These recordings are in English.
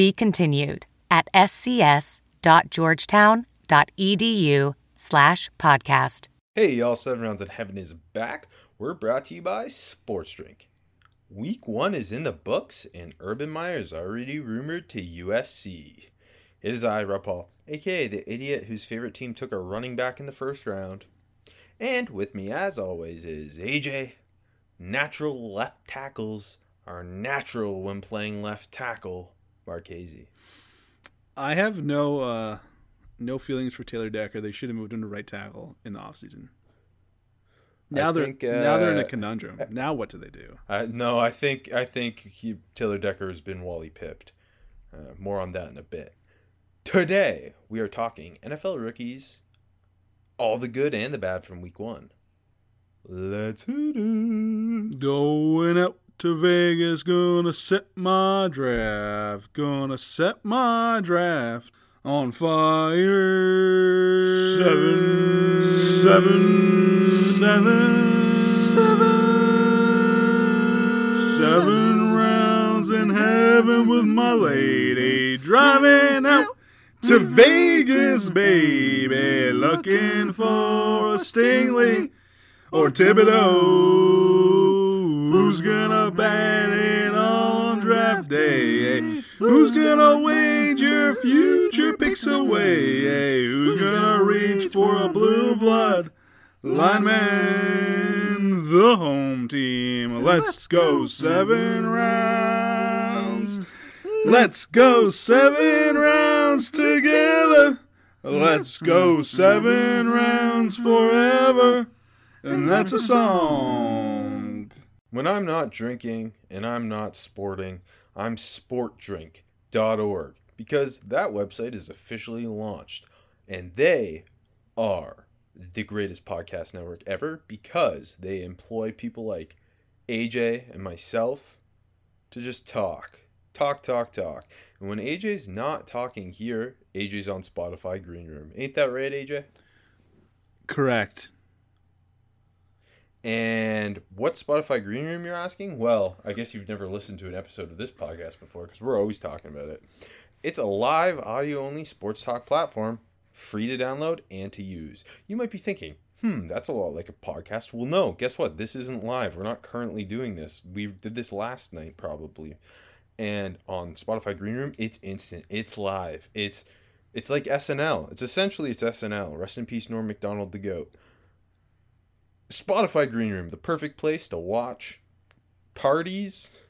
Be continued at scs.georgetown.edu slash podcast. Hey, y'all, Seven Rounds in Heaven is back. We're brought to you by Sports Drink. Week one is in the books, and Urban Meyer is already rumored to USC. It is I, Rob Paul, aka the idiot whose favorite team took a running back in the first round. And with me, as always, is AJ. Natural left tackles are natural when playing left tackle, Marchese. I have no uh, no feelings for Taylor Decker. They should have moved him to right tackle in the offseason. Now I they're think, now they're in a uh, conundrum. Now what do they do? Uh, no, I think I think he, Taylor Decker has been Wally pipped. Uh, more on that in a bit. Today we are talking NFL rookies, all the good and the bad from Week One. Let's hit it. Going out to Vegas, gonna set my draft, gonna set my draft on fire. Seven, seven, seven, seven, seven rounds in heaven with my lady, driving out to Vegas, baby, looking for a Stingley or Thibodeaux. Who's gonna bat it on draft day? Eh? Who's gonna wager future picks away? Eh? Who's gonna reach for a blue blood lineman? The home team. Let's go seven rounds. Let's go seven rounds together. Let's go seven rounds forever. And that's a song. When I'm not drinking and I'm not sporting, I'm sportdrink.org because that website is officially launched and they are the greatest podcast network ever because they employ people like AJ and myself to just talk. Talk, talk, talk. And when AJ's not talking here, AJ's on Spotify Green Room. Ain't that right, AJ? Correct. And what Spotify Green Room you're asking? Well, I guess you've never listened to an episode of this podcast before because we're always talking about it. It's a live audio only sports talk platform, free to download and to use. You might be thinking, hmm, that's a lot like a podcast. Well, no, guess what? This isn't live. We're not currently doing this. We did this last night probably. And on Spotify Green Room, it's instant. It's live. It's it's like SNL. It's essentially it's SNL. Rest in peace, Norm Macdonald the Goat. Spotify Green Room, the perfect place to watch parties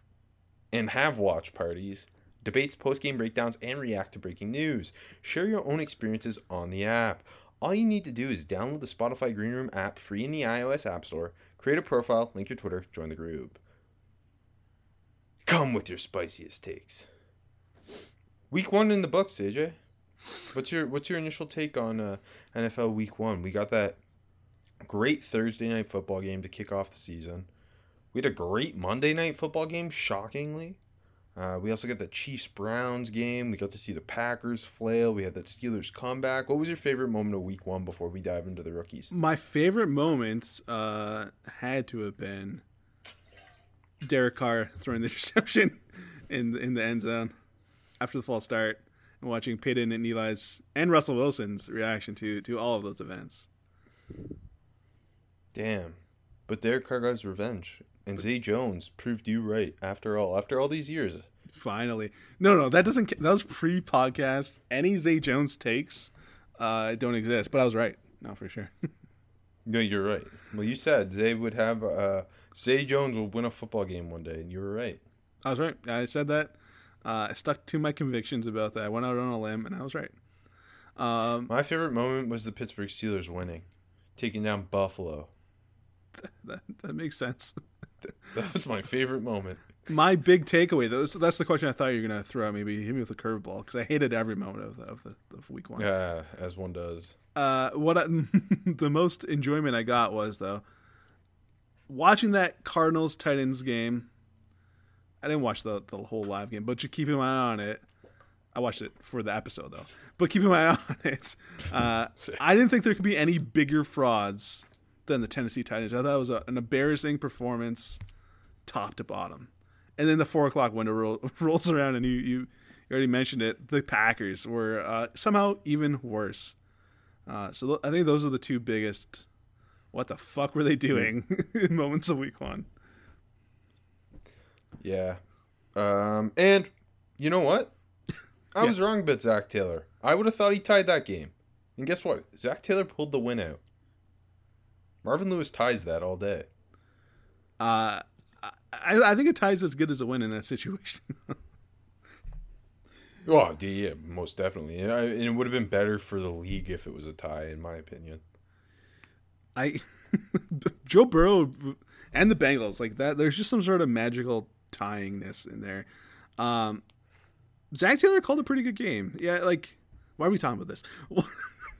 and have watch parties, debates, post game breakdowns, and react to breaking news. Share your own experiences on the app. All you need to do is download the Spotify Green Room app free in the iOS App Store, create a profile, link your Twitter, join the group. Come with your spiciest takes. Week one in the books, AJ. What's your what's your initial take on uh, NFL Week One? We got that great Thursday night football game to kick off the season. We had a great Monday night football game, shockingly. Uh, we also got the Chiefs Browns game. We got to see the Packers flail. We had that Steelers comeback. What was your favorite moment of Week One before we dive into the rookies? My favorite moments uh, had to have been Derek Carr throwing the interception in in the end zone after the false start, and watching Peyton and Eli's and Russell Wilson's reaction to to all of those events. Damn. But Derek Carr got his revenge. And Zay Jones proved you right after all. After all these years. Finally, no, no, that doesn't. That was pre-podcast. Any Zay Jones takes uh, don't exist. But I was right. No, for sure. No, you're right. Well, you said Zay would have. Uh, Zay Jones will win a football game one day, and you were right. I was right. I said that. Uh, I stuck to my convictions about that. I went out on a limb, and I was right. Um, My favorite moment was the Pittsburgh Steelers winning, taking down Buffalo. that, that makes sense. That was my favorite moment. my big takeaway though that's, that's the question I thought you were gonna throw at me. But you hit me with a curveball because I hated every moment of the, of the of week one. Yeah, as one does. Uh, what I, the most enjoyment I got was though watching that Cardinals Titans game. I didn't watch the the whole live game, but just keeping my eye on it. I watched it for the episode though, but keeping my eye on it. Uh, I didn't think there could be any bigger frauds than the Tennessee Titans. I thought it was a, an embarrassing performance, top to bottom. And then the four o'clock window roll, rolls around, and you, you you already mentioned it. The Packers were uh, somehow even worse. Uh, so th- I think those are the two biggest. What the fuck were they doing? moments of week one. Yeah. Um, and you know what? I Yeah. was wrong about Zac Taylor. I would have thought he tied that game. And guess what? Zac Taylor pulled the win out. Marvin Lewis ties that all day. Uh, I, I think it ties as good as a win in that situation. Oh, yeah, yeah, most definitely. And, I, and it would have been better for the league if it was a tie, in my opinion. I Joe Burrow and the Bengals like that. There's just some sort of magical tyingness in there. Um, Zac Taylor called a pretty good game. Yeah, like why are we talking about this?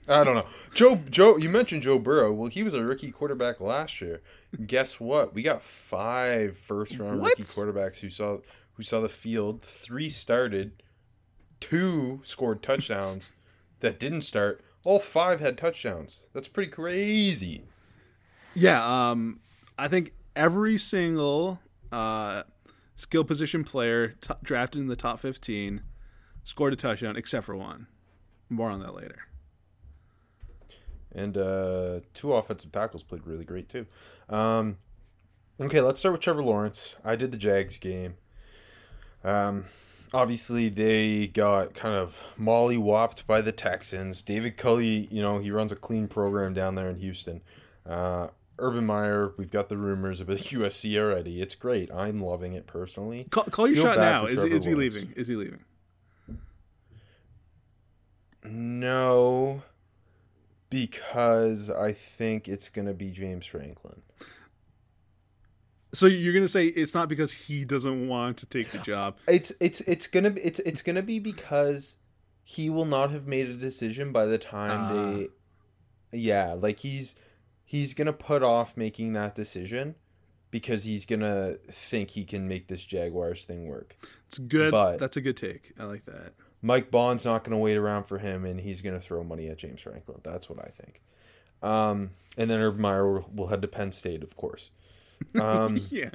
I don't know. Joe Joe you mentioned Joe Burrow. Well, he was a rookie quarterback last year. Guess what? We got five first round What? rookie quarterbacks who saw who saw the field. Three started, two scored touchdowns that didn't start. All five had touchdowns. That's pretty crazy. yeah, um, I think every single uh, skill position player t- drafted in the top 15 scored a touchdown except for one. More on that later. And uh, two offensive tackles played really great too. Um, okay, let's start with Trevor Lawrence. I did the Jags game. Um, obviously, they got kind of molly whopped by the Texans. David Culley, you know, he runs a clean program down there in Houston. Uh, Urban Meyer, we've got the rumors about USC already. It's great. I'm loving it personally. Call, call your shot now. Is, is he leaving? Is he leaving? No, because I think it's going to be James Franklin. So you're gonna say it's not because he doesn't want to take the job? It's it's it's gonna be it's it's gonna be because he will not have made a decision by the time Ah. they yeah like he's he's gonna put off making that decision because he's gonna think he can make this Jaguars thing work. It's good. But- That's a good take. I like that. Mike Bohn's not gonna wait around for him and he's gonna throw money at James Franklin. That's what I think. Um, and then Urban Meyer will, will head to Penn State, of course. Um, Yeah.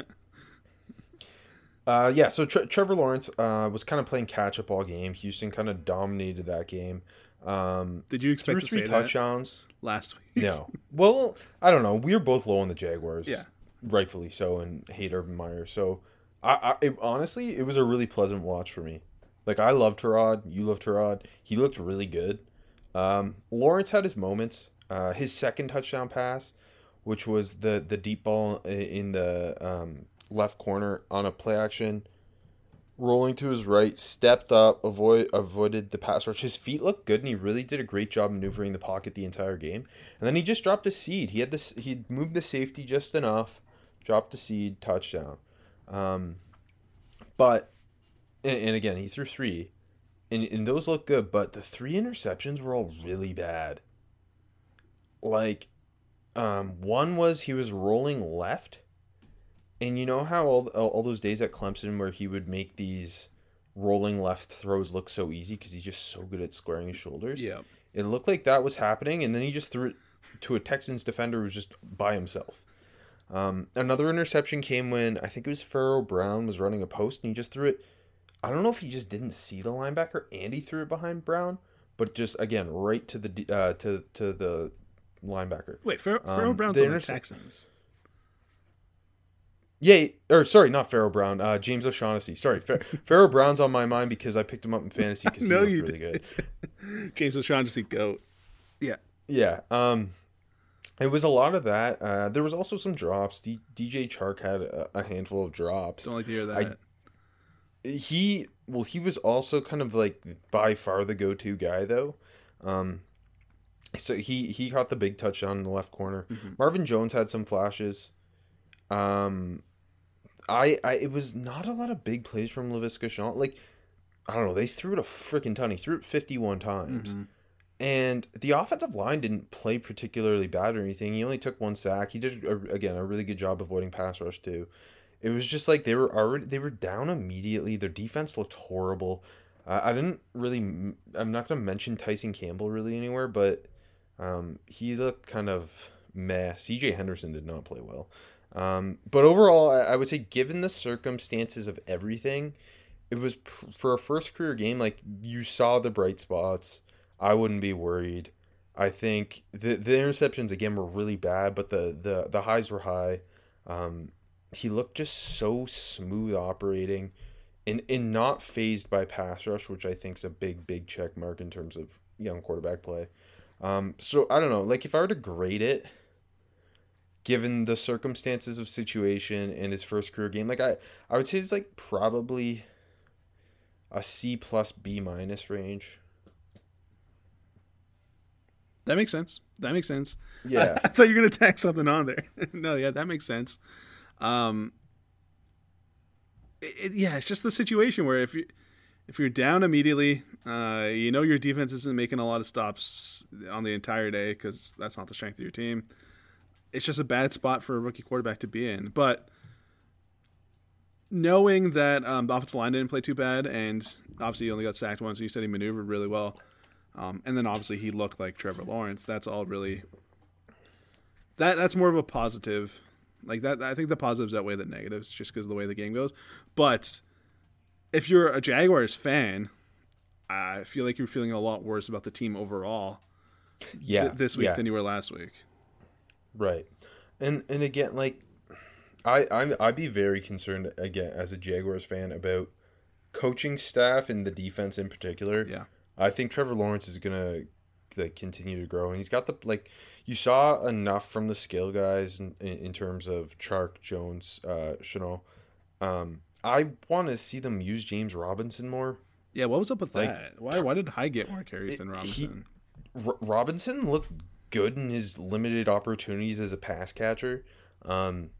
Uh, yeah, so Tre- Trevor Lawrence uh, was kind of playing catch up all game. Houston kind of dominated that game. Um, Did you expect to three touchdowns. last week? No. well, I don't know. We were both low on the Jaguars. Yeah. Rightfully so, and hate Urban Meyer. So, I, I it, honestly, it was a really pleasant watch for me. Like, I loved Terod. You loved Terod. He looked really good. Um, Lawrence had his moments. Uh, his second touchdown pass, which was the, the deep ball in the um, left corner on a play action, rolling to his right, stepped up, avoid avoided the pass rush. His feet looked good, and he really did a great job maneuvering the pocket the entire game. And then he just dropped a seed. He had this. He moved the safety just enough, dropped a seed, touchdown. Um, but and, and again, he threw three, and and those look good. But the three interceptions were all really bad. Like, um, one was he was rolling left. And you know how all, all those days at Clemson where he would make these rolling left throws look so easy because he's just so good at squaring his shoulders. Yeah. It looked like that was happening, and then he just threw it to a Texans defender who was just by himself. Um, another interception came when I think it was Pharaoh Brown was running a post, and he just threw it. I don't know if he just didn't see the linebacker and he threw it behind Brown, but just again right to the uh, to to the linebacker. Wait, Pharaoh, Um, Pharaoh Brown's the on the Texans. Yeah, or sorry, not Pharaoh Brown. Uh, James O'Shaughnessy. Sorry, Pharaoh Brown's on my mind because I picked him up in fantasy because he looked you really good. James O'Shaughnessy goat. Yeah. Yeah. Um, it was a lot of that. Uh, there was also some drops. D- DJ Chark had a, a handful of drops. Don't like to hear that. I- He well, he was also kind of like by far the go-to guy though. Um, so he he caught the big touchdown in the left corner. Marvin Jones had some flashes. Um, I, I it was not a lot of big plays from Laviska Shenault. Like I don't know, they threw it a freaking ton. He threw it fifty one times. Mm-hmm. And the offensive line didn't play particularly bad or anything. He only took one sack. He did a, again a really good job avoiding pass rush too. It was just like they were already they were down immediately. Their defense looked horrible. Uh, I didn't really. I'm not gonna mention Tyson Campbell really anywhere, but um, he looked kind of meh. C.J. Henderson did not play well. Um, but overall, I, I would say given the circumstances of everything, it was pr- for a first career game. Like you saw the bright spots. I wouldn't be worried. I think the the interceptions again were really bad, but the the the highs were high. Um, he looked just so smooth operating, and and not phased by pass rush, which I think is a big big check mark in terms of young quarterback play. Um, so I don't know. Like if I were to grade it, given the circumstances of situation and his first career game, like I I would say it's like probably a C plus B minus range. That makes sense. That makes sense. Yeah. I, I thought you were gonna tack something on there. no, yeah, that makes sense. Um, it, it, yeah, it's just the situation where if you if you're down immediately, uh, you know your defense isn't making a lot of stops on the entire day because that's not the strength of your team. It's just a bad spot for a rookie quarterback to be in. But knowing that um, the offensive line didn't play too bad, and obviously he only got sacked once, you said he maneuvered really well. Um, and then obviously he looked like Trevor Lawrence. That's all really. That that's more of a positive, like that. I think the positives outweigh the negatives just because of the way the game goes. But if you're a Jaguars fan, I feel like you're feeling a lot worse about the team overall. Yeah, th- this week yeah. than you were last week. Right, and and again, like I I'm, I'd be very concerned again as a Jaguars fan about coaching staff and the defense in particular. Yeah. I think Trevor Lawrence is gonna like continue to grow, and he's got the like you saw enough from the skill guys in, in, terms of Chark, Jones, uh, Shenault. Um, I want to see them use James Robinson more. Yeah, what was up with Like, that? Why why did Hyde get more carries than he- Robinson? R- Robinson looked good in his limited opportunities as a pass catcher. Um,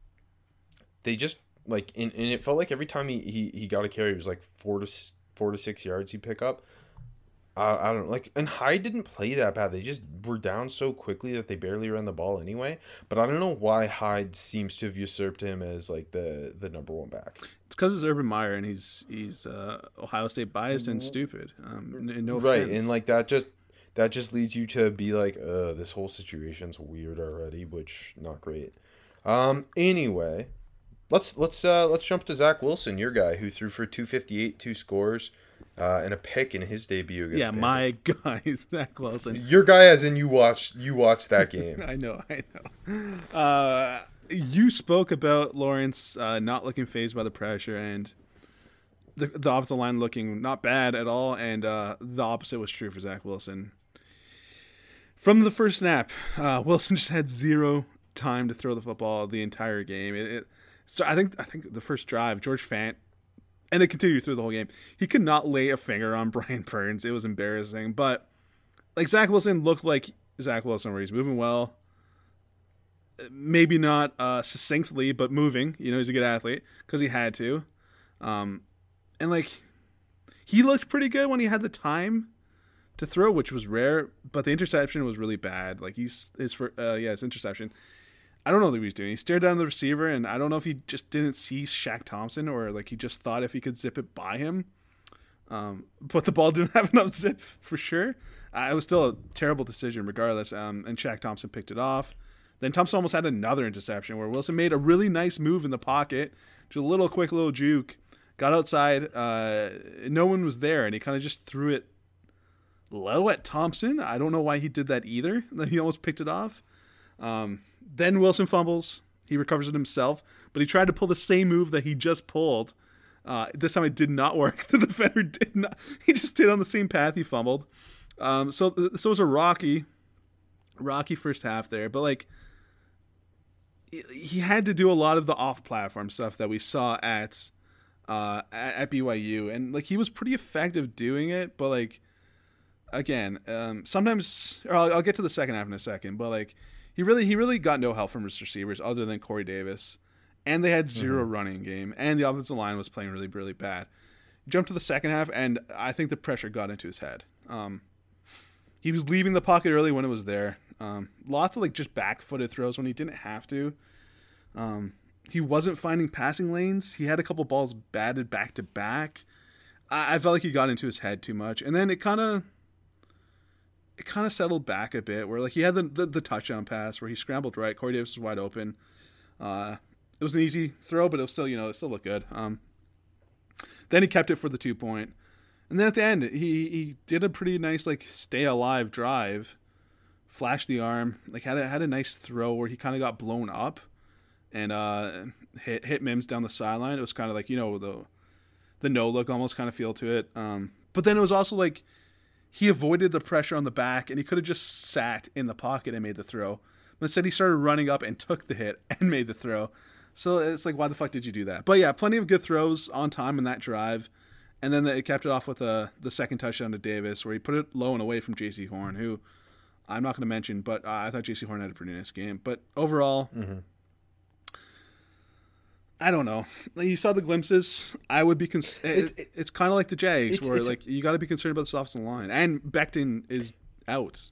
they just like and, and it felt like every time he, he, he got a carry, it was like four to four to six yards he'd pick up. I, I don't know, like and Hyde didn't play that bad. They just were down so quickly that they barely ran the ball anyway. But I don't know why Hyde seems to have usurped him as like the the number one back. It's because it's Urban Meyer and he's he's uh, Ohio State biased and stupid. Um, no right offense. and like that just that just leads you to be like uh this whole situation's weird already which not great um anyway let's let's uh let's jump to zach wilson your guy who threw for 258 two scores uh and a pick in his debut against yeah, Panthers. my guy is Zach Wilson. your guy as in you watched you watched that game I know, I know. Uh, you spoke about Lawrence uh, not looking phased by the pressure and the the offensive line looking not bad at all, and uh, the opposite was true for Zach Wilson. From the first snap, uh, Wilson just had zero time to throw the football the entire game. It, it, so I think I think the first drive, George Fant, and it continued through the whole game. He could not lay a finger on Brian Burns. It was embarrassing, but like Zach Wilson looked like Zach Wilson, where he's moving well. Maybe not uh, succinctly, but moving. You know, he's a good athlete because he had to. Um, and like, he looked pretty good when he had the time to throw, which was rare. But the interception was really bad. Like he's his for uh, yeah, his interception. I don't know what he was doing. He stared down the receiver, and I don't know if he just didn't see Shaq Thompson or like he just thought if he could zip it by him. Um, but the ball didn't have enough zip for sure. Uh, it was still a terrible decision regardless. Um, and Shaq Thompson picked it off. Then Thompson almost had another interception where Wilson made a really nice move in the pocket, just a little quick little juke, got outside. Uh, no one was there, and he kind of just threw it low at Thompson. I don't know why he did that either. He almost picked it off. Um, then Wilson fumbles. He recovers it himself, but he tried to pull the same move that he just pulled. Uh, this time it did not work. The defender did not. He just did on the same path he fumbled. Um, so so it was a rocky, rocky first half there. But like, he- had to do a lot of the off-platform stuff that we saw at uh, at, BYU, and like he was pretty effective doing it. But like, again, um, sometimes I'll, I'll get to the second half in a second. But like, he really he really got no help from his receivers other than Corey Davis, and they had 0 running game, and the offensive line was playing really, really bad. Jumped to the second half, and I think the pressure got into his head. Um, he was leaving the pocket early when it was there. Um, lots of like just back footed throws when he didn't have to. Um, he wasn't finding passing lanes. He had a couple balls batted back to back. I, I felt like he got into his head too much, and then it kind of it kind of settled back a bit. Where like he had the, the, the touchdown pass where he scrambled right. Corey Davis was wide open. Uh, it was an easy throw, but it was still you know it still looked good. Um, then he kept it for the two point, and then at the end he he did a pretty nice like stay alive drive, flashed the arm, like had a, had a nice throw where he kind of got blown up, and uh, hit hit Mims down the sideline. It was kind of like you know the the no look almost kind of feel to it. Um, but then it was also like he avoided the pressure on the back and he could have just sat in the pocket and made the throw. But instead, he started running up and took the hit and made the throw. So it's like, why the fuck did you do that? But yeah, plenty of good throws on time in that drive. And then it kept it off with uh, the second touchdown to Davis, where he put it low and away from Jaycee Horn, who I'm not going to mention, but uh, I thought Jaycee Horn had a pretty nice game. But overall, Mm-hmm. I don't know. Like, you saw the glimpses. I would be. Cons- It's- it, it's kind of like the Jags, it's- where it's- like you got to be concerned about the offensive line, and Becton is out.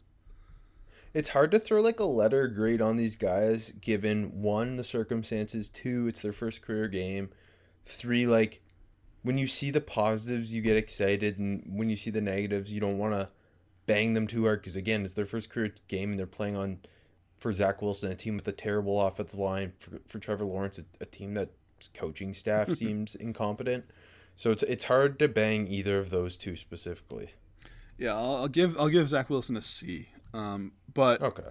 It's hard to throw like a letter grade on these guys given one, the circumstances, two, it's their first career game, three, like when you see the positives, you get excited, and when you see the negatives, you don't want to bang them too hard because again, it's their first career game and they're playing on for Zach Wilson, a team with a terrible offensive line, for, for Trevor Lawrence, a, a team that's coaching staff seems incompetent. So it's it's hard to bang either of those two specifically. Yeah, I'll, I'll give I'll give Zach Wilson a C. Um, but Okay.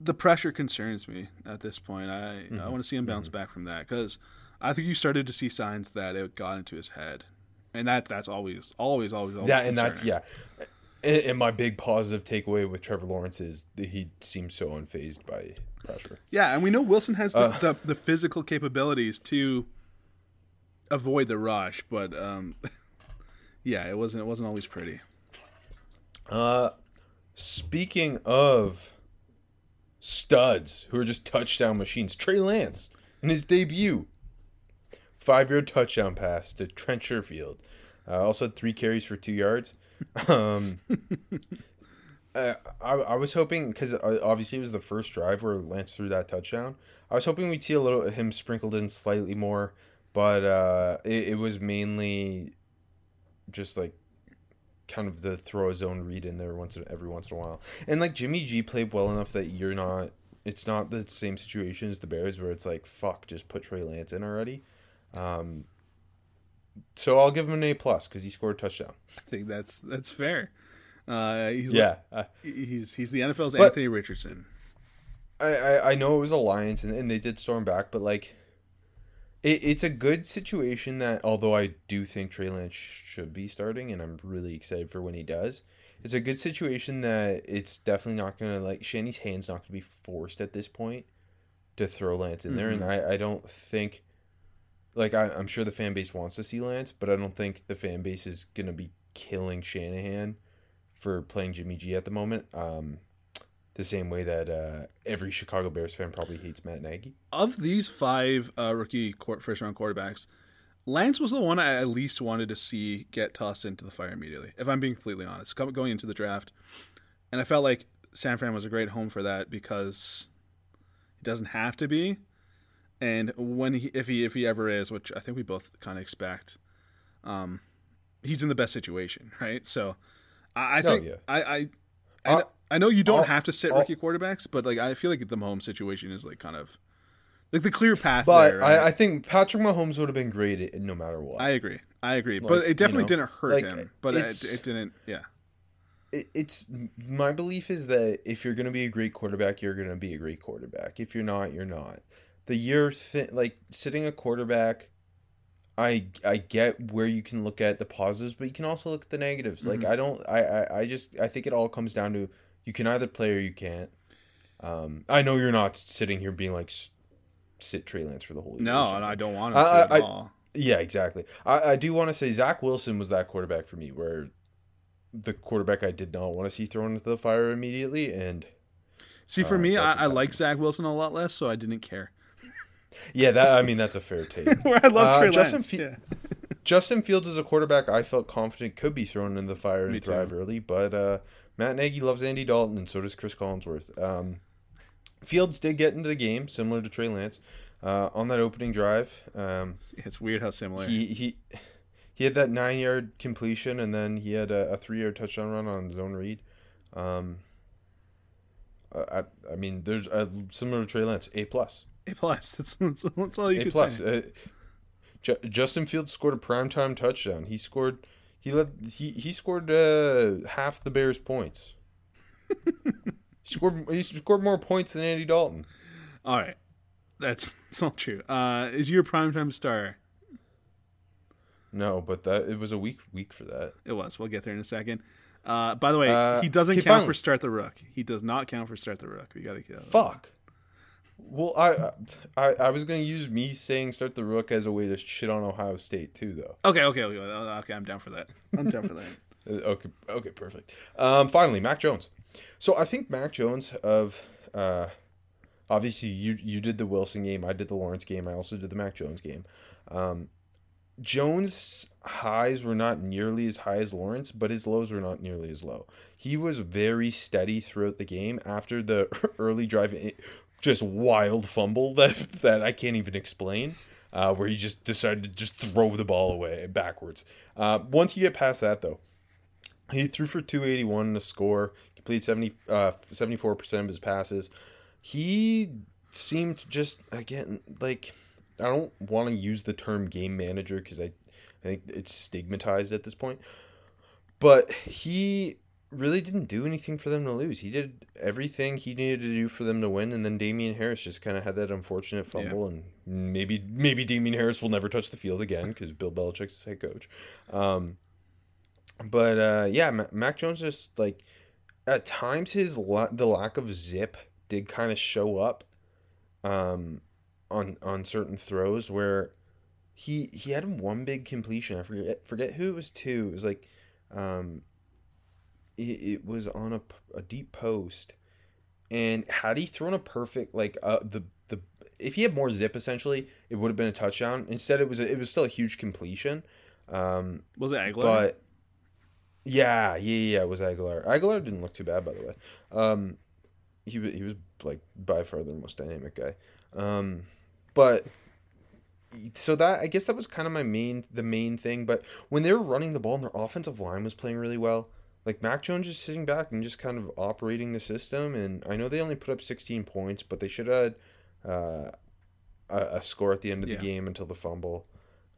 the pressure concerns me at this point. I Mm-hmm. I want to see him bounce back from that because I think you started to see signs that it got into his head, and that that's always always always always that and that's yeah and, my big positive takeaway with trevor lawrence is that he seems so unfazed by pressure Yeah, and we know Wilson has the, Uh. the, the physical capabilities to avoid the rush, but um, yeah, it wasn't it wasn't always pretty. uh speaking of studs who are just touchdown machines trey lance in his debut five yard touchdown pass to trent sherfield uh, also had three carries for two yards um uh, I, I was hoping because obviously it was the first drive where Lance threw that touchdown. I was hoping we'd see a little him sprinkled in slightly more, but uh, it, it was mainly just like kind of the throw a zone read in there once in, every once in a while. And like Jimmy G played well enough that you're not. It's not the same situation as the Bears where it's like fuck, just put Trey Lance in already. Um, so I'll give him an A plus because he scored a touchdown. I think that's that's fair. Uh, he's Yeah. Uh, he's he's the NFL's But- Anthony Richardson. I, I, I know it was a Lions and, and they did storm back, but like, it, it's a good situation that although I do think Trey Lance should be starting and I'm really excited for when he does, it's a good situation that it's definitely not gonna like Shanny's hands not gonna be forced at this point to throw Lance in there, and I, I don't think like I, I'm sure the fan base wants to see Lance, but I don't think the fan base is gonna be killing Shanahan for playing Jimmy G at the moment. Um, the same way that uh, every Chicago Bears fan probably hates Matt Nagy. Of these five uh, rookie court, first round quarterbacks, Lance was the one I at least wanted to see get tossed into the fire immediately. If I'm being completely honest, going into the draft, and I felt like San Fran was a great home for that because he doesn't have to be, and when he if he if he ever is, which I think we both kind of expect, um, he's in the best situation, right? So I, I think yeah. I I. I, Uh, know, I know you don't have to sit rookie quarterbacks, but like I feel like the Mahomes situation is like kind of like the clear path. But there, right? I, I think Patrick Mahomes would have been great no matter what. I agree. I agree. Like, but it you definitely know, didn't hurt like, him. But it, it didn't. Yeah. it, it's my belief is that if you're going to be a great quarterback, you're going to be a great quarterback. If you're not, you're not. The year thi- like sitting a quarterback, I I get where you can look at the positives, but you can also look at the negatives. Like I don't I, I I just I think it all comes down to you can either play or you can't. Um, I know you're not sitting here being like sit Trey Lance for the whole year. No, and I don't want him I- to at I- all. Yeah, exactly. I, I do want to say Zach Wilson was that quarterback for me, where the quarterback I did not want to see thrown into the fire immediately, and See, for uh, me, I, I like Zach Wilson a lot less, so I didn't care. Yeah, that I mean that's a fair take. Where I love Uh, Trey Justin Lance. Fe- yeah. Justin Fields is a quarterback I felt confident could be thrown in the fire Me and too. thrive early, but uh, Matt Nagy loves Andy Dalton, and so does Chris Collinsworth. Um, Fields did get into the game, similar to Trey Lance, uh, on that opening drive. Um, It's weird how similar. he he he had that nine yard completion, and then he had a, a three yard touchdown run on zone read. Um, I I mean, there's a, similar to Trey Lance, A plus. A plus. That's, that's, that's all you A could plus. say. Uh, Ju- Justin Fields scored a primetime touchdown. He scored. He led. He he scored uh, half the Bears' points. he scored. He scored more points than Andy Dalton. All right, that's, that's all true. Uh, is your primetime star? No, but that it was a weak week for that. It was. We'll get there in a second. Uh, by the way, Uh, he doesn't count for start the rook. He does not count for start the rook. We got to get. Fuck. Well, I, I I was gonna use me saying start the rook as a way to shit on Ohio State too, though. Okay, okay, okay, okay. I'm down for that. I'm down for that. Uh, Okay, okay, perfect. Um, finally, Mac Jones. So I think Mac Jones of uh, obviously you you did the Wilson game, I did the Lawrence game, I also did the Mac Jones game. Um, Jones' highs were not nearly as high as Lawrence, but his lows were not nearly as low. He was very steady throughout the game after the early drive, it- just wild fumble that that I can't even explain. Uh, where he just decided to just throw the ball away backwards. Uh, once you get past that, though, he threw for 281 to score, completed 70, uh, 74% of his passes. He seemed just, again, like, I don't want to use the term game manager because I, I think it's stigmatized at this point. But he really didn't do anything for them to lose. He did everything he needed to do for them to win, and then Damien Harris just kind of had that unfortunate fumble, and maybe maybe Damien Harris will never touch the field again because Bill Belichick's his head coach. Um, but uh, yeah, Mac Jones just like at times his la- the lack of zip did kind of show up um, on on certain throws where he he had one big completion. I forget forget who it was to. It was like um, it, it was on a deep post, and had he thrown a perfect like uh, the the if he had more zip essentially, it would have been a touchdown. Instead, it was a, it was still a huge completion. Um, Was it Agholor? but yeah, yeah, yeah, it was Agholor. Agholor didn't look too bad, by the way. Um, he he was like by far the most dynamic guy. Um, but so that I guess that was kind of my main the main thing. But when they were running the ball and their offensive line was playing really well, like Mac Jones just sitting back and just kind of operating the system. And I know they only put up 16 points, but they should have had uh, a, a score at the end of Yeah. the game until the fumble,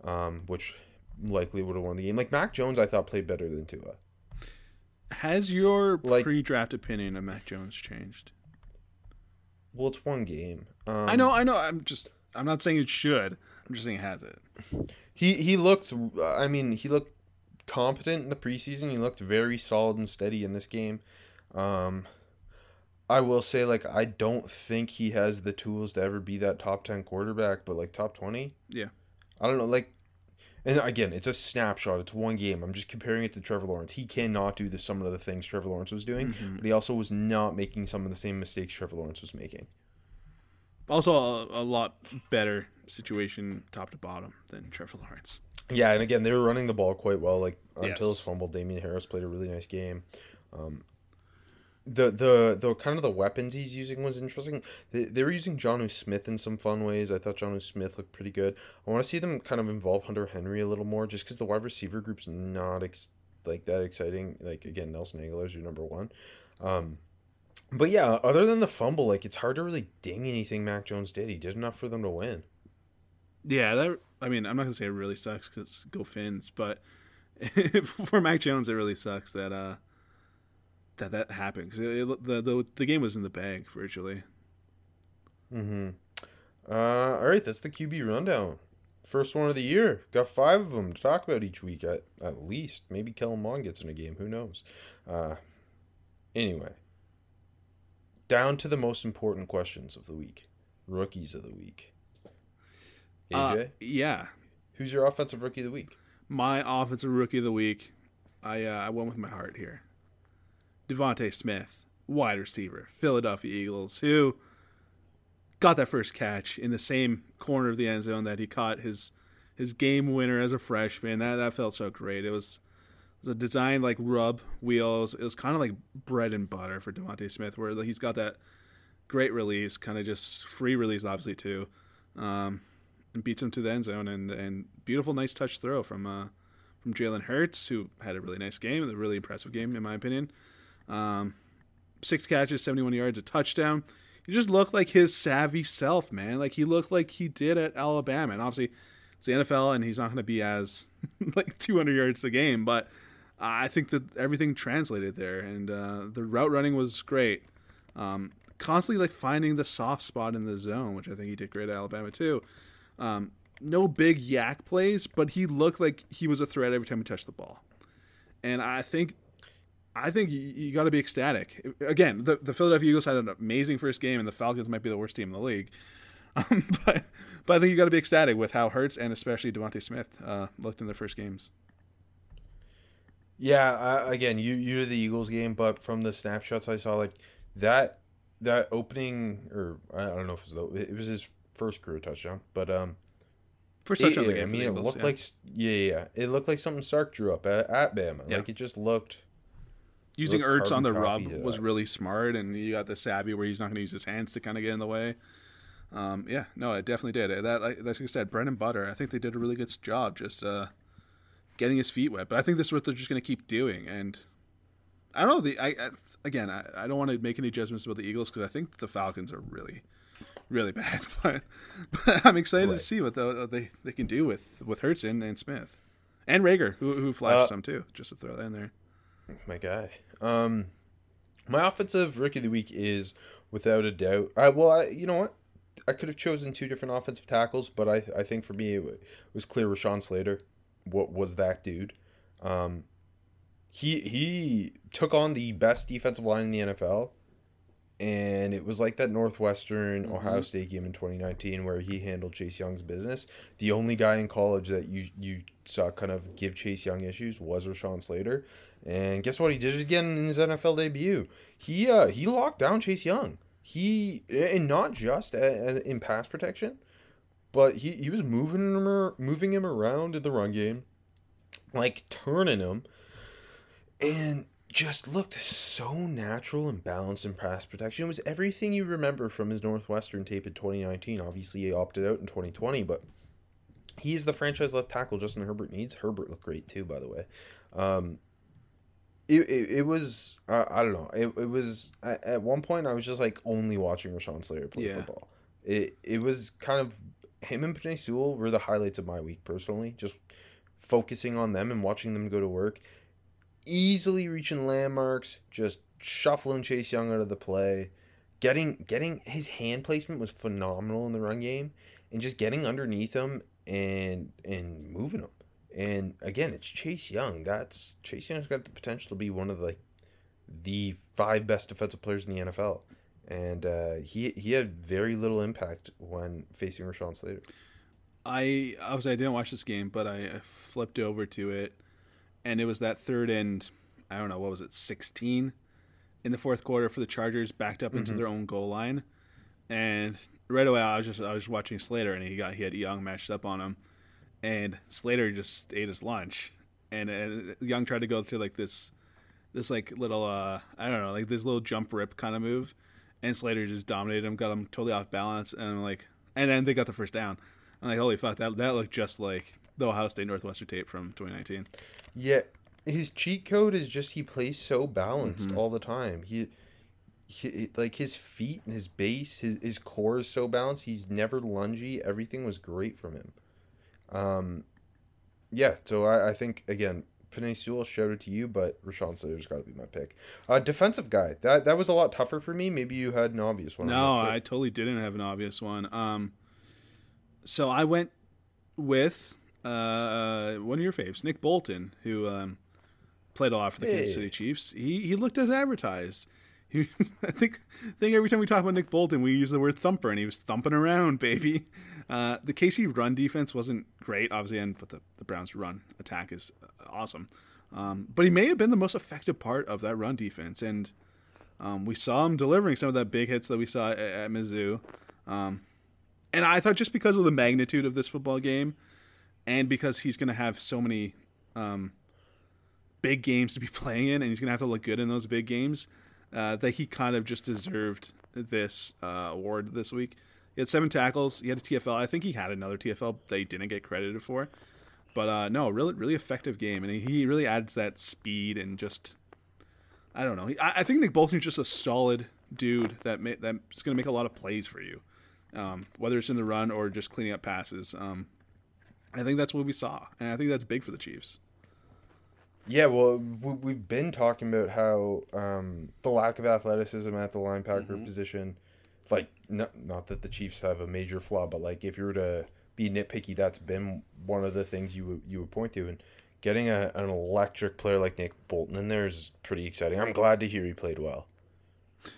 um, which likely would have won the game. Like Mac Jones, I thought played better than Tua. Has your like- pre-draft opinion of Mac Jones changed? Well, it's one game. Um, I know, I know. I'm just. I'm not saying it should. I'm just saying it has it. He he looked. I mean, he looked competent in the preseason. He looked very solid and steady in this game. Um, I will say, like, I don't think he has the tools to ever be that top ten quarterback, but like top twenty. Yeah. I don't know, like. And again, it's a snapshot. It's one game. I'm just comparing it to Trevor Lawrence. He cannot do the, some of the things Trevor Lawrence was doing, but he also was not making some of the same mistakes Trevor Lawrence was making. Also, a, a lot better situation, top to bottom, than Trevor Lawrence. Yeah, and again, they were running the ball quite well. Like until Yes. his fumble, Damien Harris played a really nice game. Um, the the the kind of the weapons he's using was interesting. They, they were using Jonnu Smith in some fun ways. I thought Jonnu Smith looked pretty good. I want to see them kind of involve Hunter Henry a little more, just because the wide receiver group's not ex- like that exciting. Like again, Nelson Agholor's your number one. Um, but yeah, other than the fumble, like it's hard to really ding anything Mac Jones did. He did enough for them to win. Yeah, that. I mean, I'm not gonna say it really sucks because go Finns, but for Mac Jones, it really sucks that uh that that happened because the, the the game was in the bag virtually. Mm-hmm. Uh, all right, that's the QB rundown. First one of the year. Got five of them to talk about each week at, at least. Maybe Kellen Mond gets in a game. Who knows? Uh, anyway, down to the most important questions of the week. Rookies of the week. AJ, Uh, yeah, who's your offensive rookie of the week? my offensive rookie of the week. I uh, I went with my heart here. DeVonta Smith, wide receiver, Philadelphia Eagles, who got that first catch in the same corner of the end zone that he caught his his game winner as a freshman. That that felt so great. It was, it was a design like rub wheels. It was kind of like bread and butter for DeVonta Smith, where he's got that great release, kind of just free release, obviously too, um, and beats him to the end zone. And and beautiful, nice touch throw from uh, from Jalen Hurts, who had a really nice game, a really impressive game in my opinion. Um, six catches, seventy one yards, a touchdown. He just looked like his savvy self, man. Like he looked like he did at Alabama, and obviously it's the NFL, and he's not going to be as like 200 yards a game. But I think that everything translated there, and uh, the route running was great. Um, constantly like finding the soft spot in the zone, which I think he did great at Alabama too. Um, no big YAC plays, but he looked like he was a threat every time he touched the ball. And I think, I think you, you got to be ecstatic. Again, the, the Philadelphia Eagles had an amazing first game, and the Falcons might be the worst team in the league. Um, but but I think you got to be ecstatic with how Hurts and especially DeVonta Smith uh, looked in their first games. Yeah, again, you you the Eagles game, but from the snapshots I saw, like that that opening, or I don't know if it was the, it was his first career touchdown, but um, first touchdown it, of the game. I mean, Eagles, it looked yeah. like yeah, yeah, it looked like something Sark drew up at, at Bama. Like it just looked. using Ertz on the rub was really smart, and you got the savvy where he's not going to use his hands to kind of get in the way. Um, yeah, no, it definitely did. That, like, like you said, bread and butter. I think they did a really good job just uh, getting his feet wet. But I think this is what they're just going to keep doing. And I don't know. The I, I again, I, I don't want to make any judgments about the Eagles because I think the Falcons are really, really bad. But, but I'm excited Right. to see what, the, what they, they can do with with Hurts and, and Smith and Reagor, who who flashed Uh, some too. Just to throw that in there. My guy. Um, my offensive rookie of the week is without a doubt. I well, I, you know what? I could have chosen two different offensive tackles, but I I think for me it was clear Rashawn Slater. What was that dude? Um, he he took on the best defensive line in the NFL, and it was like that Northwestern Ohio State game in 2019 where he handled Chase Young's business. The only guy in college that you you saw kind of give Chase Young issues was Rashawn Slater, and guess what? He did it again in his NFL debut. He uh he locked down Chase Young. He and not just a, a- in pass protection, but he, he was moving him moving him around in the run game, like turning him, and just looked so natural and balanced in pass protection. It was everything you remember from his Northwestern tape in 2019. Obviously, he opted out in 2020, but he's the franchise left tackle Justin Herbert needs. Herbert looked great too, by the way. Um, it, it, it was uh, I don't know. It, it was at, at one point I was just like only watching Rashawn Slater play Yeah. football. It it was kind of him and Penei Sewell were the highlights of my week personally. Just focusing on them and watching them go to work, easily reaching landmarks, just shuffling Chase Young out of the play, getting getting his hand placement was phenomenal in the run game, and just getting underneath him and and moving him. And again, it's Chase Young. That's Chase Young's got the potential to be one of the the five best defensive players in the NFL. And uh, he he had very little impact when facing Rashawn Slater. I obviously I didn't watch this game, but I, I flipped over to it, and it was that third and I don't know what was it, sixteen, in the fourth quarter for the Chargers, backed up into their own goal line, and right away I was just I was watching Slater, and he got he had Young matched up on him, and Slater just ate his lunch, and uh, Young tried to go to like this, this like little uh I don't know like this little jump rip kind of move, and Slater just dominated him, got him totally off balance, and I'm like, and then they got the first down. I'm like, holy fuck, that that looked just like the Ohio State Northwestern tape from 2019. Yeah, his cheat code is just he plays so balanced all the time. He, he like his feet and his base, his his core is so balanced. He's never lungy. Everything was great from him. Um, yeah. So I, I think again, Penei Sewell shout out to you, but Rashawn Slater's got to be my pick. Uh, defensive guy. That that was a lot tougher for me. Maybe you had an obvious one. No, sure. I totally didn't have an obvious one. Um, so I went with uh, one of your faves, Nick Bolton, who um, played a lot for the Kansas City Chiefs. He he looked as advertised. He, I think I think every time we talk about Nick Bolton, we use the word thumper, and he was thumping around, baby. Uh, the KC run defense wasn't great, obviously, and but the, the Browns' run attack is uh, awesome. Um, but he may have been the most effective part of that run defense, and um, we saw him delivering some of that big hits that we saw at, at Mizzou. Um, and I thought just because of the magnitude of this football game, and because he's going to have so many um, big games to be playing in, and he's going to have to look good in those big games, uh, that he kind of just deserved this uh, award this week. He had seven tackles. He had a TFL. I think he had another TFL that he didn't get credited for. But uh, no, really, really effective game, and he really adds that speed and just I don't know. I, I think Nick Bolton's just a solid dude that may, that's going to make a lot of plays for you, um, whether it's in the run or just cleaning up passes. Um, I think that's what we saw, and I think that's big for the Chiefs. Yeah, well, we've been talking about how um, the lack of athleticism at the linebacker mm-hmm. position, like not, not that the Chiefs have a major flaw, but like if you were to be nitpicky, that's been one of the things you would you would point to, and getting a, an electric player like Nick Bolton in there is pretty exciting. I'm glad to hear he played well.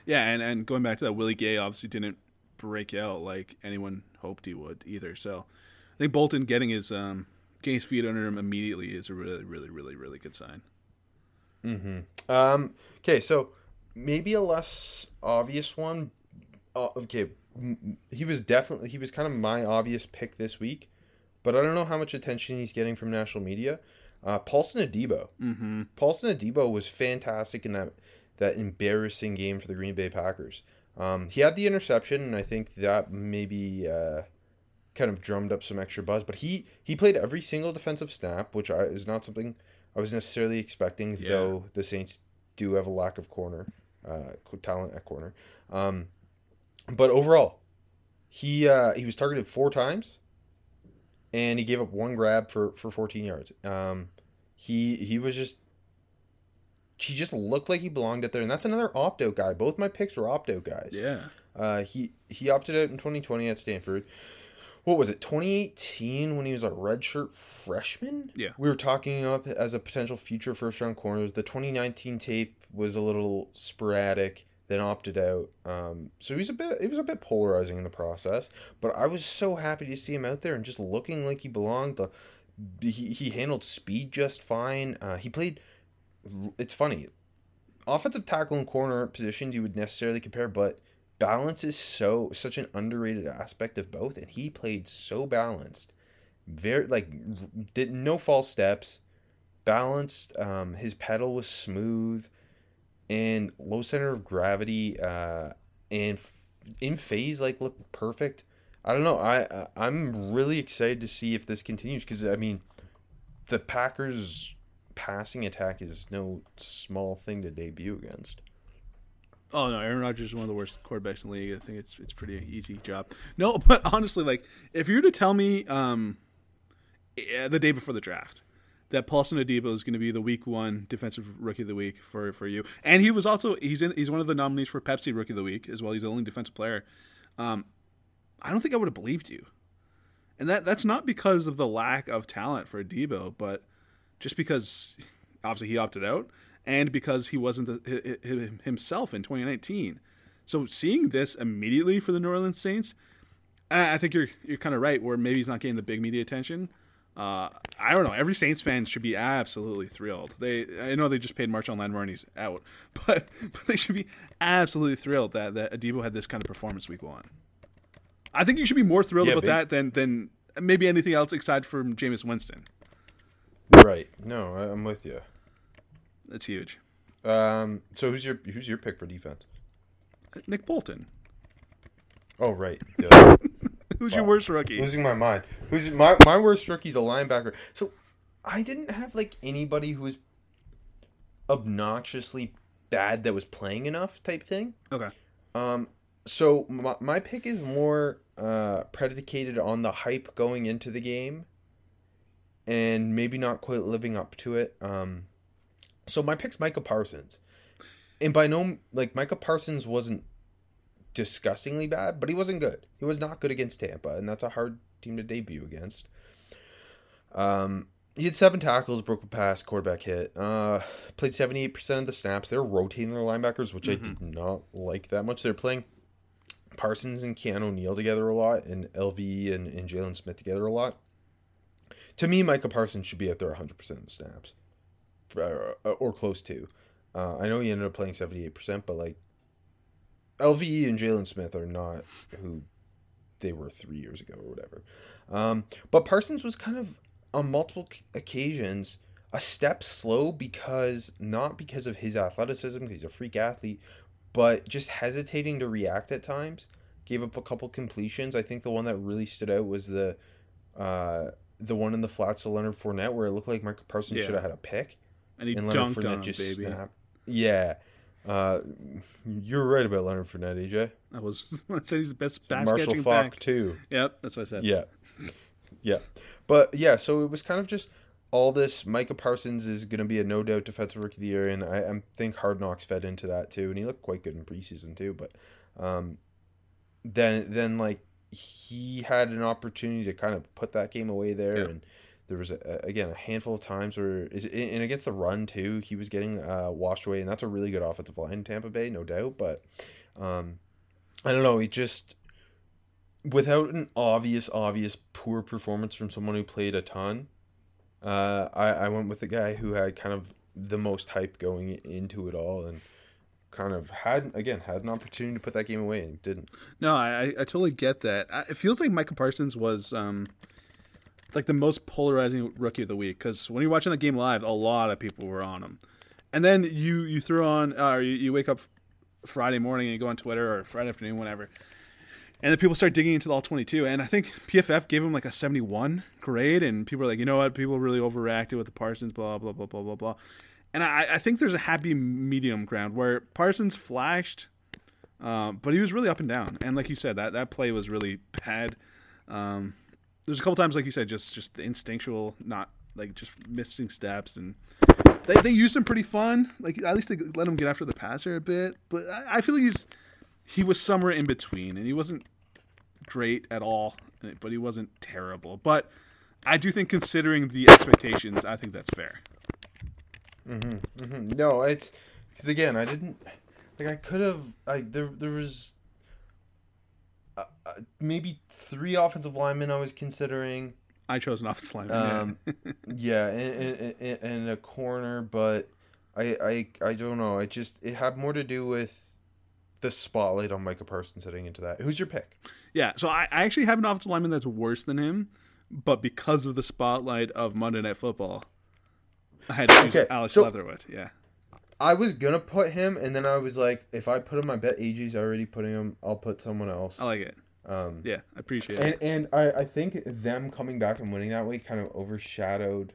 Yeah, and, and going back to that, Willie Gay obviously didn't break out like anyone hoped he would either. So I think Bolton getting his um, getting his feet under him immediately is a really, really, really, really good sign. Mm-hmm. Um, okay, so maybe a less obvious one. Uh, okay, he was definitely he was kind of my obvious pick this week, but I don't know how much attention he's getting from national media. Uh, Paulson Adebo. Mm-hmm. Paulson Adebo was fantastic in that that embarrassing game for the Green Bay Packers. Um, he had the interception, and I think that maybe uh, kind of drummed up some extra buzz. But he he played every single defensive snap, which I, is not something I was necessarily expecting. Yeah. Though the Saints do have a lack of corner uh, talent at corner. Um, but overall, he uh, he was targeted four times, and he gave up one grab for for 14 yards. Um, he he was just he just looked like he belonged out there, and that's another opt out guy. Both my picks were opt out guys. Yeah. Uh, he he opted out in 2020 at Stanford. What was it? 2018 when he was a redshirt freshman. Yeah. We were talking up as a potential future first round corner. The 2019 tape was a little sporadic. Then opted out. Um, so was a bit. It was a bit polarizing in the process. But I was so happy to see him out there and just looking like he belonged. The he, he handled speed just fine. Uh, he played it's funny. Offensive tackle and corner positions you would necessarily compare, but balance is so such an underrated aspect of both, and he played so balanced, very like did no false steps, balanced. Um, his pedal was smooth, and low center of gravity, uh, and f- in phase like looked perfect. I don't know. I I'm really excited to see if this continues because I mean, the Packers passing attack is no small thing to debut against. Oh no, Aaron Rodgers is one of the worst quarterbacks in the league. I think it's it's pretty easy job. No, but honestly, like if you were to tell me um, the day before the draft that Paulson Adebo is going to be the Week One Defensive Rookie of the Week for for you, and he was also he's in he's one of the nominees for Pepsi Rookie of the Week as well. He's the only defensive player. Um, I don't think I would have believed you, and that that's not because of the lack of talent for Adebo, but just because obviously he opted out and because he wasn't the, himself in 2019. So seeing this immediately for the New Orleans Saints, I think you're you're kind of right. Where maybe he's not getting the big media attention. Uh, I don't know. Every Saints fan should be absolutely thrilled. They, I know they just paid Marshall Lattimore and he's out, but but they should be absolutely thrilled that that Adebo had this kind of performance week one. I think you should be more thrilled yeah, about that than than maybe anything else aside from Jameis Winston. Right. No, I'm with you. That's huge. Um. So who's your who's your pick for defense? Nick Bolton. Oh right. who's wow. your worst rookie? Losing my mind. Who's my my worst rookie's a linebacker. So I didn't have like anybody who was obnoxiously bad that was playing enough type thing. Okay. Um. So my my pick is more uh predicated on the hype going into the game and maybe not quite living up to it. Um, so my pick's Micah Parsons, and by no like Micah Parsons wasn't disgustingly bad, but he wasn't good. He was not good against Tampa, and that's a hard team to debut against. Um, he had seven tackles, broke a pass, quarterback hit. Uh, played seventy eight percent of the snaps. They're rotating their linebackers, which mm-hmm. I did not like that much. They're playing Parsons and Keanu Neal together a lot, and LV and, and Jaylon Smith together a lot to me, Micah Parsons should be at there 100% of the snaps, or, or close to. Uh, I know he ended up playing 78%, but like LVE and Jaylon Smith are not who they were three years ago or whatever. Um, but Parsons was kind of on multiple occasions a step slow because not because of his athleticism, because he's a freak athlete, but just hesitating to react at times. Gave up a couple completions. I think the one that really stood out was the uh, the one in the flats to Leonard Fournette where it looked like Michael Parsons Yeah. should have had a pick And he and Leonard dunked on him, just baby. snapped. Yeah. Uh, you're right about Leonard Fournette, AJ. I was I said he's the best pass Marshall catching Faulk back. too. Yep, that's what I said. Yeah. Yeah. But yeah, so it was kind of just all this. Micah Parsons is going to be a no doubt defensive rookie of the year, and I, I think Hard Knocks fed into that too, and he looked quite good in preseason too. But um, then then like he had an opportunity to kind of put that game away there, Yeah. and there was a, again a handful of times where and against the run too, he was getting uh, washed away, and that's a really good offensive line in Tampa Bay, no doubt. But um, I don't know, he just without an obvious, obvious poor performance from someone who played a ton, uh, I, I went with the guy who had kind of the most hype going into it all and kind of had, again, had an opportunity to put that game away and didn't. No, I, I I totally get that. It feels like Michael Parsons was um, like the most polarizing rookie of the week because when you're watching the game live, a lot of people were on him, and then you you throw on uh, you, you wake up Friday morning and you go on Twitter or Friday afternoon, whatever, and then people start digging into the all 22, and I think PFF gave him like a 71 grade, and people are like, you know what, people really overreacted with the Parsons, blah blah blah blah blah blah, and I, I think there's a happy medium ground where Parsons flashed. Um, but he was really up and down, and like you said, that that play was really bad. Um, there's a couple times, like you said, just just the instinctual, not like just missing steps, and they they used him pretty fun. Like at least they let him get after the passer a bit. But I, I feel like he's he was somewhere in between, and he wasn't great at all, but he wasn't terrible. But I do think, considering the expectations, I think that's fair. mm-hmm, No, it's because again, I didn't like. I could have. I there there was uh, maybe three offensive linemen I was considering. I chose an offensive lineman. Um, yeah, and, and, and a corner, but I, I I don't know. I just it had more to do with the spotlight on Micah Parsons heading into that. Who's your pick? Yeah, so I, I actually have an offensive lineman that's worse than him, but because of the spotlight of Monday Night Football, I had to choose Okay, Alex so- Leatherwood. Yeah, I was gonna put him, and then I was like, if I put him, I bet AG's already putting him. I'll put someone else. I like it. Um, Yeah, I appreciate and it. and I I think them coming back and winning that way kind of overshadowed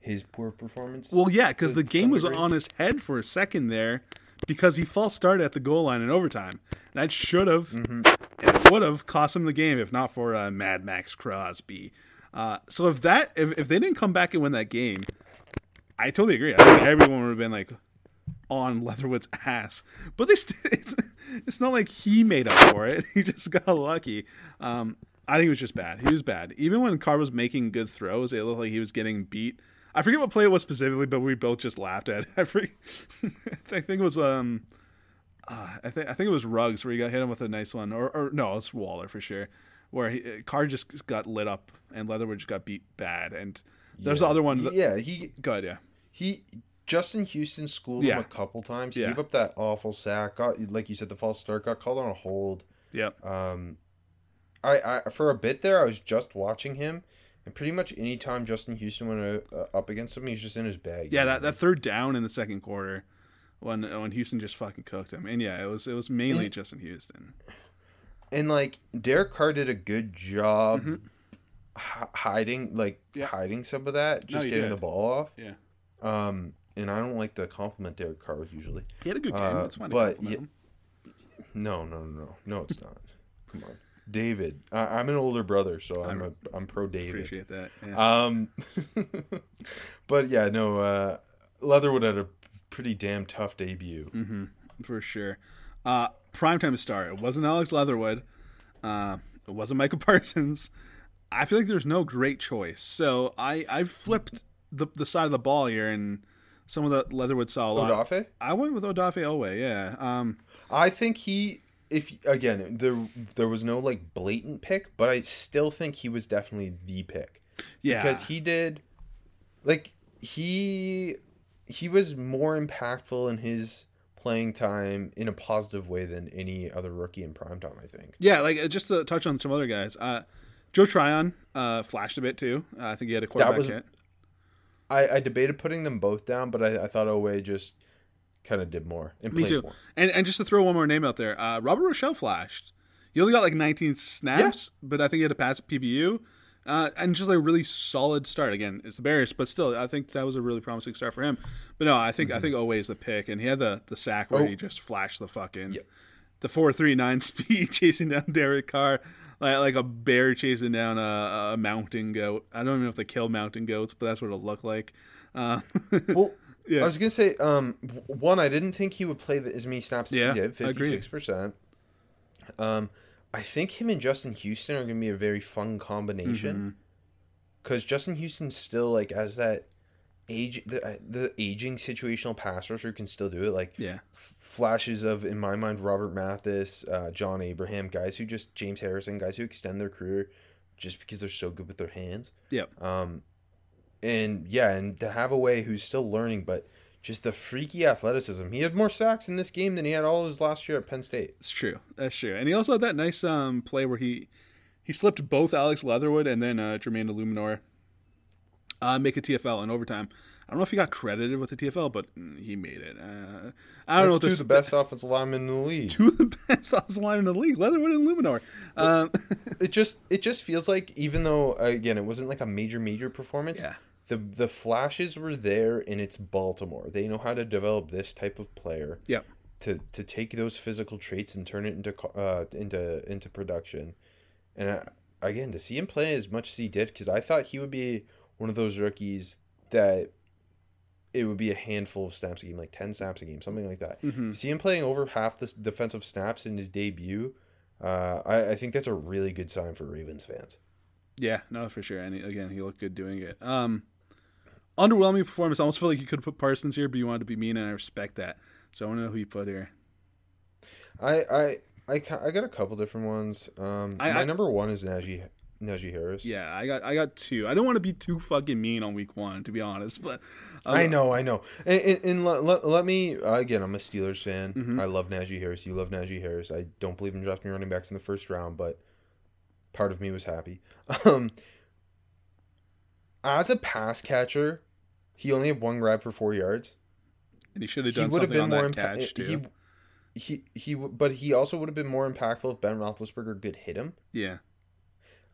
his poor performance. Well, yeah, because the game was degree. on his head for a second there, because he false started at the goal line in overtime. That should have Mm-hmm. and it would have cost him the game if not for uh, Mad Max Crosby. Uh, so if that if, if they didn't come back and win that game, I totally agree. I think everyone would have been like on Leatherwood's ass. But they st- it's it's not like he made up for it. He just got lucky. Um, I think it was just bad. He was bad. Even when Carr was making good throws, it looked like he was getting beat. I forget what play it was specifically, but we both just laughed at it. I, forget, I think it was um, uh, I think I think it was Ruggs where he got hit him with a nice one, or, or no, it's Waller for sure, where he, Carr just got lit up and Leatherwood just got beat bad. And there's the other one. That, yeah, he Good, yeah. he Justin Houston schooled Yeah. him a couple times. Yeah. gave up that awful sack. Got like you said, the false start got called on a hold. Yep. Um, I, I for a bit there, I was just watching him, and pretty much any time Justin Houston went uh, up against him, he's just in his bag. Yeah, that, that third down in the second quarter, when when Houston just fucking cooked him, and yeah, it was it was mainly And- Justin Houston. and like Derek Carr did a good job hi- hiding, like Mm-hmm. Yeah. hiding some of that, just he getting did. the ball off. Yeah, Um, and I don't like to compliment Derek Carr usually. he had a good game. Uh, That's fine. but yeah-. No, no, no, no, no, it's not. Come on, David. I, I'm an older brother, so I'm a I'm pro David. appreciate that. Yeah. Um, but yeah, no. Uh, Leatherwood had a pretty damn tough debut. Mm-hmm. for sure. Uh, primetime star. It wasn't Alex Leatherwood. Uh, it wasn't Michael Parsons. I feel like there's no great choice. So I I flipped the the side of the ball here, and some of the Leatherwood saw a lot. Odafe? I went with Odafe Oweh. Yeah. Um. I think he, if again, there there was no like blatant pick, but I still think he was definitely the pick Yeah. because he did, like he he was more impactful in his playing time in a positive way than any other rookie in prime time. I think. Yeah, like uh, just to touch on some other guys. Uh, Joe Tryon uh, flashed a bit too. Uh, I think he had a quarterback was- hit. I, I debated putting them both down, but I, I thought Oweh just kind of did more and Me too. more. And and just to throw one more name out there, uh, Robert Rochell flashed. He only got like 19 snaps, but I think he had a pass PBU. Uh, and just like a really solid start. Again, it's the Bears, but still, I think that was a really promising start for him. But no, I think I think Oweh is the pick, and he had the the sack where Oh. he just flashed the fucking Yep. the four three nine speed chasing down Derek Carr like like a bear chasing down a, a mountain goat. I don't even know if they kill mountain goats, but that's what it'll look like. Uh, Well, Yeah. I was gonna say, um, one, I didn't think he would play the, as many snaps as Yeah, he did, fifty six percent. Um, I think him and Justin Houston are gonna be a very fun Mm-hmm. combination because Justin Houston still like as that age the, the aging situational pass rusher can still do it. Like yeah, f- flashes of in my mind Robert Mathis, uh, John Abraham, guys who just James Harrison, guys who extend their career just because they're so good with their hands. yep. Um, and yeah, and to have a way who's still learning, but just the freaky athleticism. He had more sacks in this game than he had all of his last year at Penn State. It's true. That's true. And he also had that nice um, play where he he slipped both Alex Leatherwood and then uh, Jermaine Eluemunor uh, make a TFL in overtime. I don't know if he got credited with the TFL, but mm, he made it. Uh, I don't know That's what two the of the st- best offensive linemen in the league. two of the best offensive line in the league, Leatherwood and Eluemunor. Um, It just it just feels like even though again it wasn't like a major major performance. Yeah. The the flashes were there, and it's Baltimore. They know how to develop this type of player. yeah, to to take those physical traits and turn it into uh into into production and uh, again to see him play as much as he did because i thought he would be one of those rookies that it would be a handful of snaps a game like 10 snaps a game something like that Mm-hmm. see him playing over half the defensive snaps in his debut uh, I, I think that's a really good sign for Ravens fans. yeah, no, for sure. And he, again, he looked good doing it. Um, underwhelming performance. I almost feel like you could put Parsons here, but you wanted to be mean, and I respect that. So I want to know who you put here. I I I, I got a couple different ones. Um, I- my I- number one is Najee Najee Harris. Yeah, I got I got two. I don't want to be too fucking mean on week one, to be honest. But um, I know, I know. And, and, and let, let, let me uh, again. I'm a Steelers fan. Mm-hmm. I love Najee Harris. You love Najee Harris. I don't believe in drafting running backs in the first round, but part of me was happy. Um, as a pass catcher, he only had one grab for four yards. and he should have He done would have something been on more that impact. catch too. He, he he but he also would have been more impactful if Ben Roethlisberger could hit him. yeah,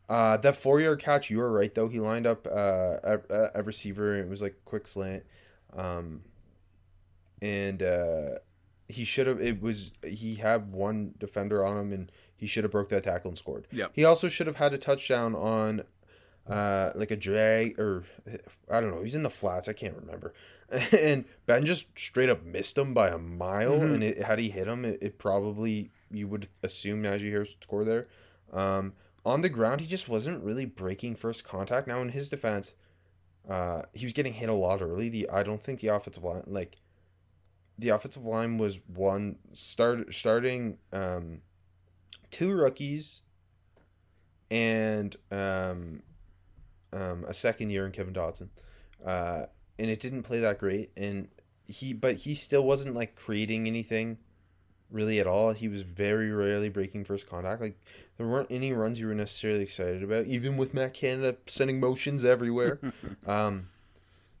Uh, that four yard catch, you were right though. He lined up uh, a, receiver. It was like quick slant, um, and uh, he should have. It was he had one defender on him, and he should have broke that tackle and scored. Yeah. He also should have had a touchdown on, uh, like a drag or I don't know. He's in the flats. I can't remember. And Ben just straight up missed him by a mile. Mm-hmm. And it, had he hit him, it, it probably you would assume Najee Harris would score there. Um, on the ground, he just wasn't really breaking first contact. Now, in his defense, uh, he was getting hit a lot early. The I don't think the offensive line, like, the offensive line was one start starting um, two rookies and um, um, a second year in Kevin Dotson, uh, and it didn't play that great. And he, but he still wasn't like creating anything really at all. He was very rarely breaking first contact. Like there weren't any runs you were necessarily excited about, even with Matt Canada sending motions everywhere. um,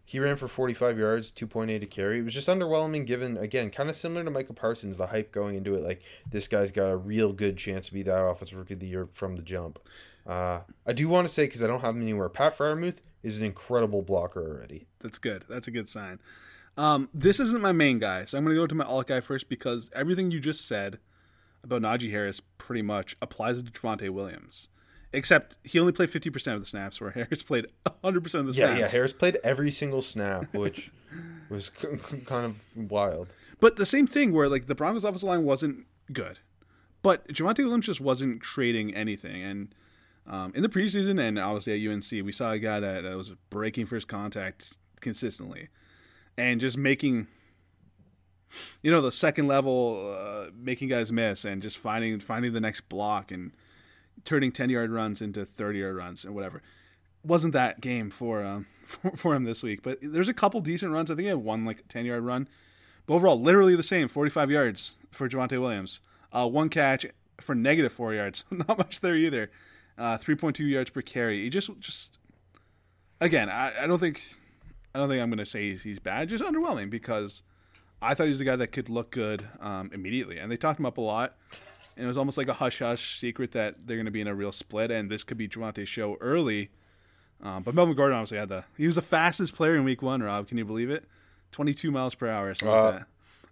he ran for 45 yards, 2.8 a carry. It was just underwhelming given, again, kind of similar to Michael Parsons, the hype going into it. Like, this guy's got a real good chance to be that offensive rookie of the year from the jump. Uh, I do want to say, because I don't have him anywhere, Pat Freiermuth is an incredible blocker already. that's good. That's a good sign. Um, this isn't my main guy, so I'm going to go to my alt guy first because everything you just said about Najee Harris pretty much applies to Javonte Williams. Except he only played 50% of the snaps, where Harris played 100% of the snaps. Yeah, yeah. Harris played every single snap, which was kind of wild. But the same thing where like the Broncos offensive line wasn't good, but Javonte Williams just wasn't creating anything. And um, in the preseason and obviously at UNC, we saw a guy that, that was breaking first contact consistently, and just making, you know, the second level, uh, making guys miss and just finding finding the next block and turning ten yard runs into thirty yard runs and whatever. Wasn't that game for um for, for him this week? But there's a couple decent runs. I think he had one like ten yard run But overall, literally the same 45 yards for Javonte Williams. Uh, one catch for negative four yards. Not much there either. Uh, 3.2 yards per carry. He just, just again, I, I don't think, I don't think I'm going to say he's, he's, bad. Just underwhelming because I thought he was a guy that could look good um, immediately. And they talked him up a lot. And it was almost like a hush hush secret that they're going to be in a real split. And this could be Javonte's show early. Um, but Melvin Gordon obviously had the, he was the fastest player in week one, Rob. Can you believe it? 22 miles per hour, something uh,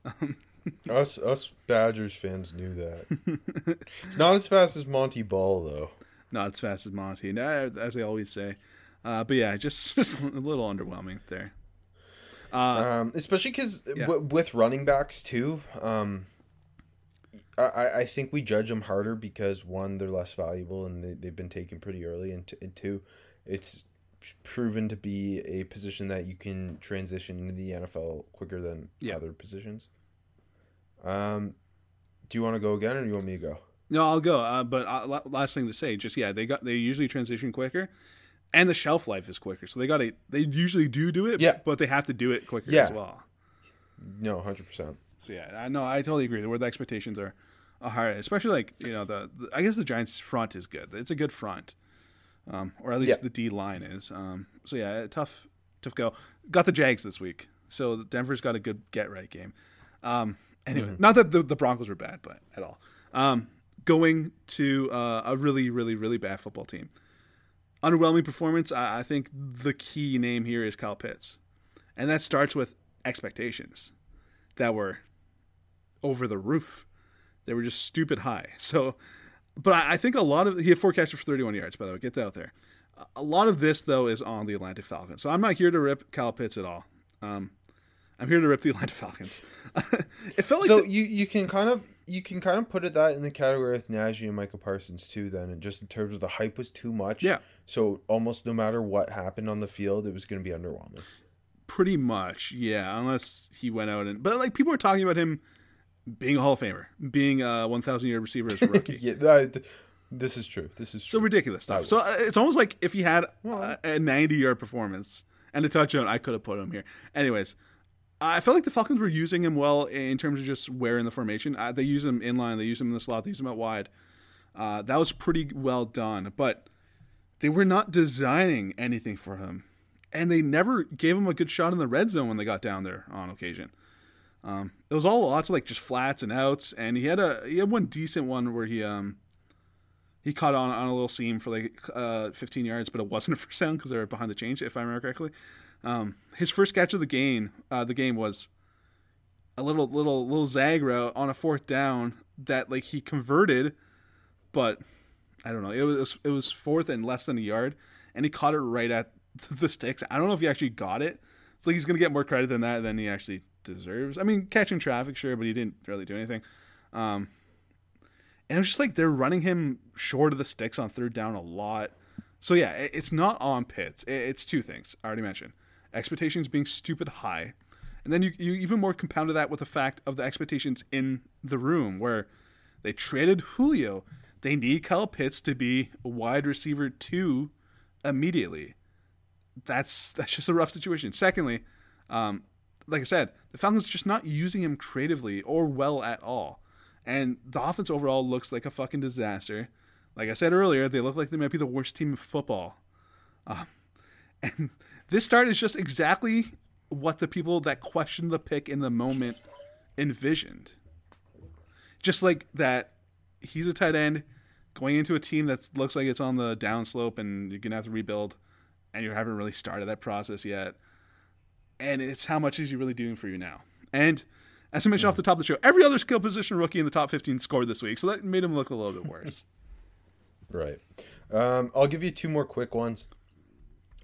like that. us us Badgers fans knew that. it's not as fast as Montee Ball though. Not as fast as Montee, as they always say. Uh, but yeah, just just a little underwhelming there. Uh, um, especially because yeah. w- with running backs too, um, I, I think we judge them harder because one, they're less valuable and they, they've been taken pretty early, and, t- and two, it's proven to be a position that you can transition into the NFL quicker than yeah. other positions. Um, do you want to go again, or do you want me to go? No, I'll go. Uh, but uh, last thing to say, just yeah, they got they usually transition quicker, and the shelf life is quicker. So they got to they usually do do it. Yeah. but they have to do it quicker yeah. as well. No, hundred percent. So yeah, I know I totally agree. Where the expectations are, are higher, especially like you know the, the, I guess the Giants' front is good. It's a good front, um, or at least yeah. the D line is. Um, so yeah, tough tough go. Got the Jags this week, so Denver's got a good get right game. Um, Anyway, mm-hmm. not that the, the, Broncos were bad, but at all. Um, going to uh, a really, really, really bad football team. Underwhelming performance. I, I think the key name here is Kyle Pitts, and that starts with expectations that were over the roof. They were just stupid high. So, but I, I think a lot of he had four catches for 31 yards. By the way, get that out there. A lot of this though is on the Atlanta Falcons. So I'm not here to rip Kyle Pitts at all. Um, I'm here to rip the Atlanta Falcons. it felt like so the- you you can kind of you can kind of put it that in the category with Najee and Michael Parsons too. Then, and just in terms of the hype was too much. Yeah. So almost no matter what happened on the field, it was going to be underwhelming. Pretty much, yeah. Unless he went out and, but like people were talking about him being a Hall of Famer, being a 1,000 yard receiver as a rookie. yeah, that, this is true. This is true. so ridiculous stuff. So uh, it's almost like if he had a, a 90 yard performance and a touchdown, I could have put him here. Anyways, I felt like the Falcons were using him well in terms of just where in the formation. Uh, they use him in line, they use him in the slot, they use him out wide. Uh, that was pretty well done, but they were not designing anything for him, and they never gave him a good shot in the red zone when they got down there on occasion. Um, it was all lots of like just flats and outs, and he had a he had one decent one where he um he caught on on a little seam for like uh 15 yards, but it wasn't a first down because they were behind the change, if I remember correctly. Um, his first catch of the game, uh, the game was a little little little zag route on a fourth down that like he converted, but I don't know. It was it was fourth and less than a yard, and he caught it right at the sticks. I don't know if he actually got it. It's like he's gonna get more credit than that than he actually deserves. I mean, catching traffic, sure, but he didn't really do anything. Um, and it was just like they're running him short of the sticks on third down a lot. So yeah, it's not on Pitts. It's two things I already mentioned expectations being stupid high. And then you, you even more compounded that with the fact of the expectations in the room where they traded Julio. They need Kyle Pitts to be wide receiver two immediately. That's that's just a rough situation. Secondly, um, like I said, the Falcons just not using him creatively or well at all. And the offense overall looks like a fucking disaster. Like I said earlier, they look like they might be the worst team in football. Um, and this start is just exactly what the people that questioned the pick in the moment envisioned. Just like that, he's a tight end going into a team that looks like it's on the downslope and you're to have to rebuild, and you haven't really started that process yet. And it's how much is he really doing for you now? And as I mentioned off the top of the show, every other skill position rookie in the top 15 scored this week, so that made him look a little bit worse. right. Um, I'll give you two more quick ones.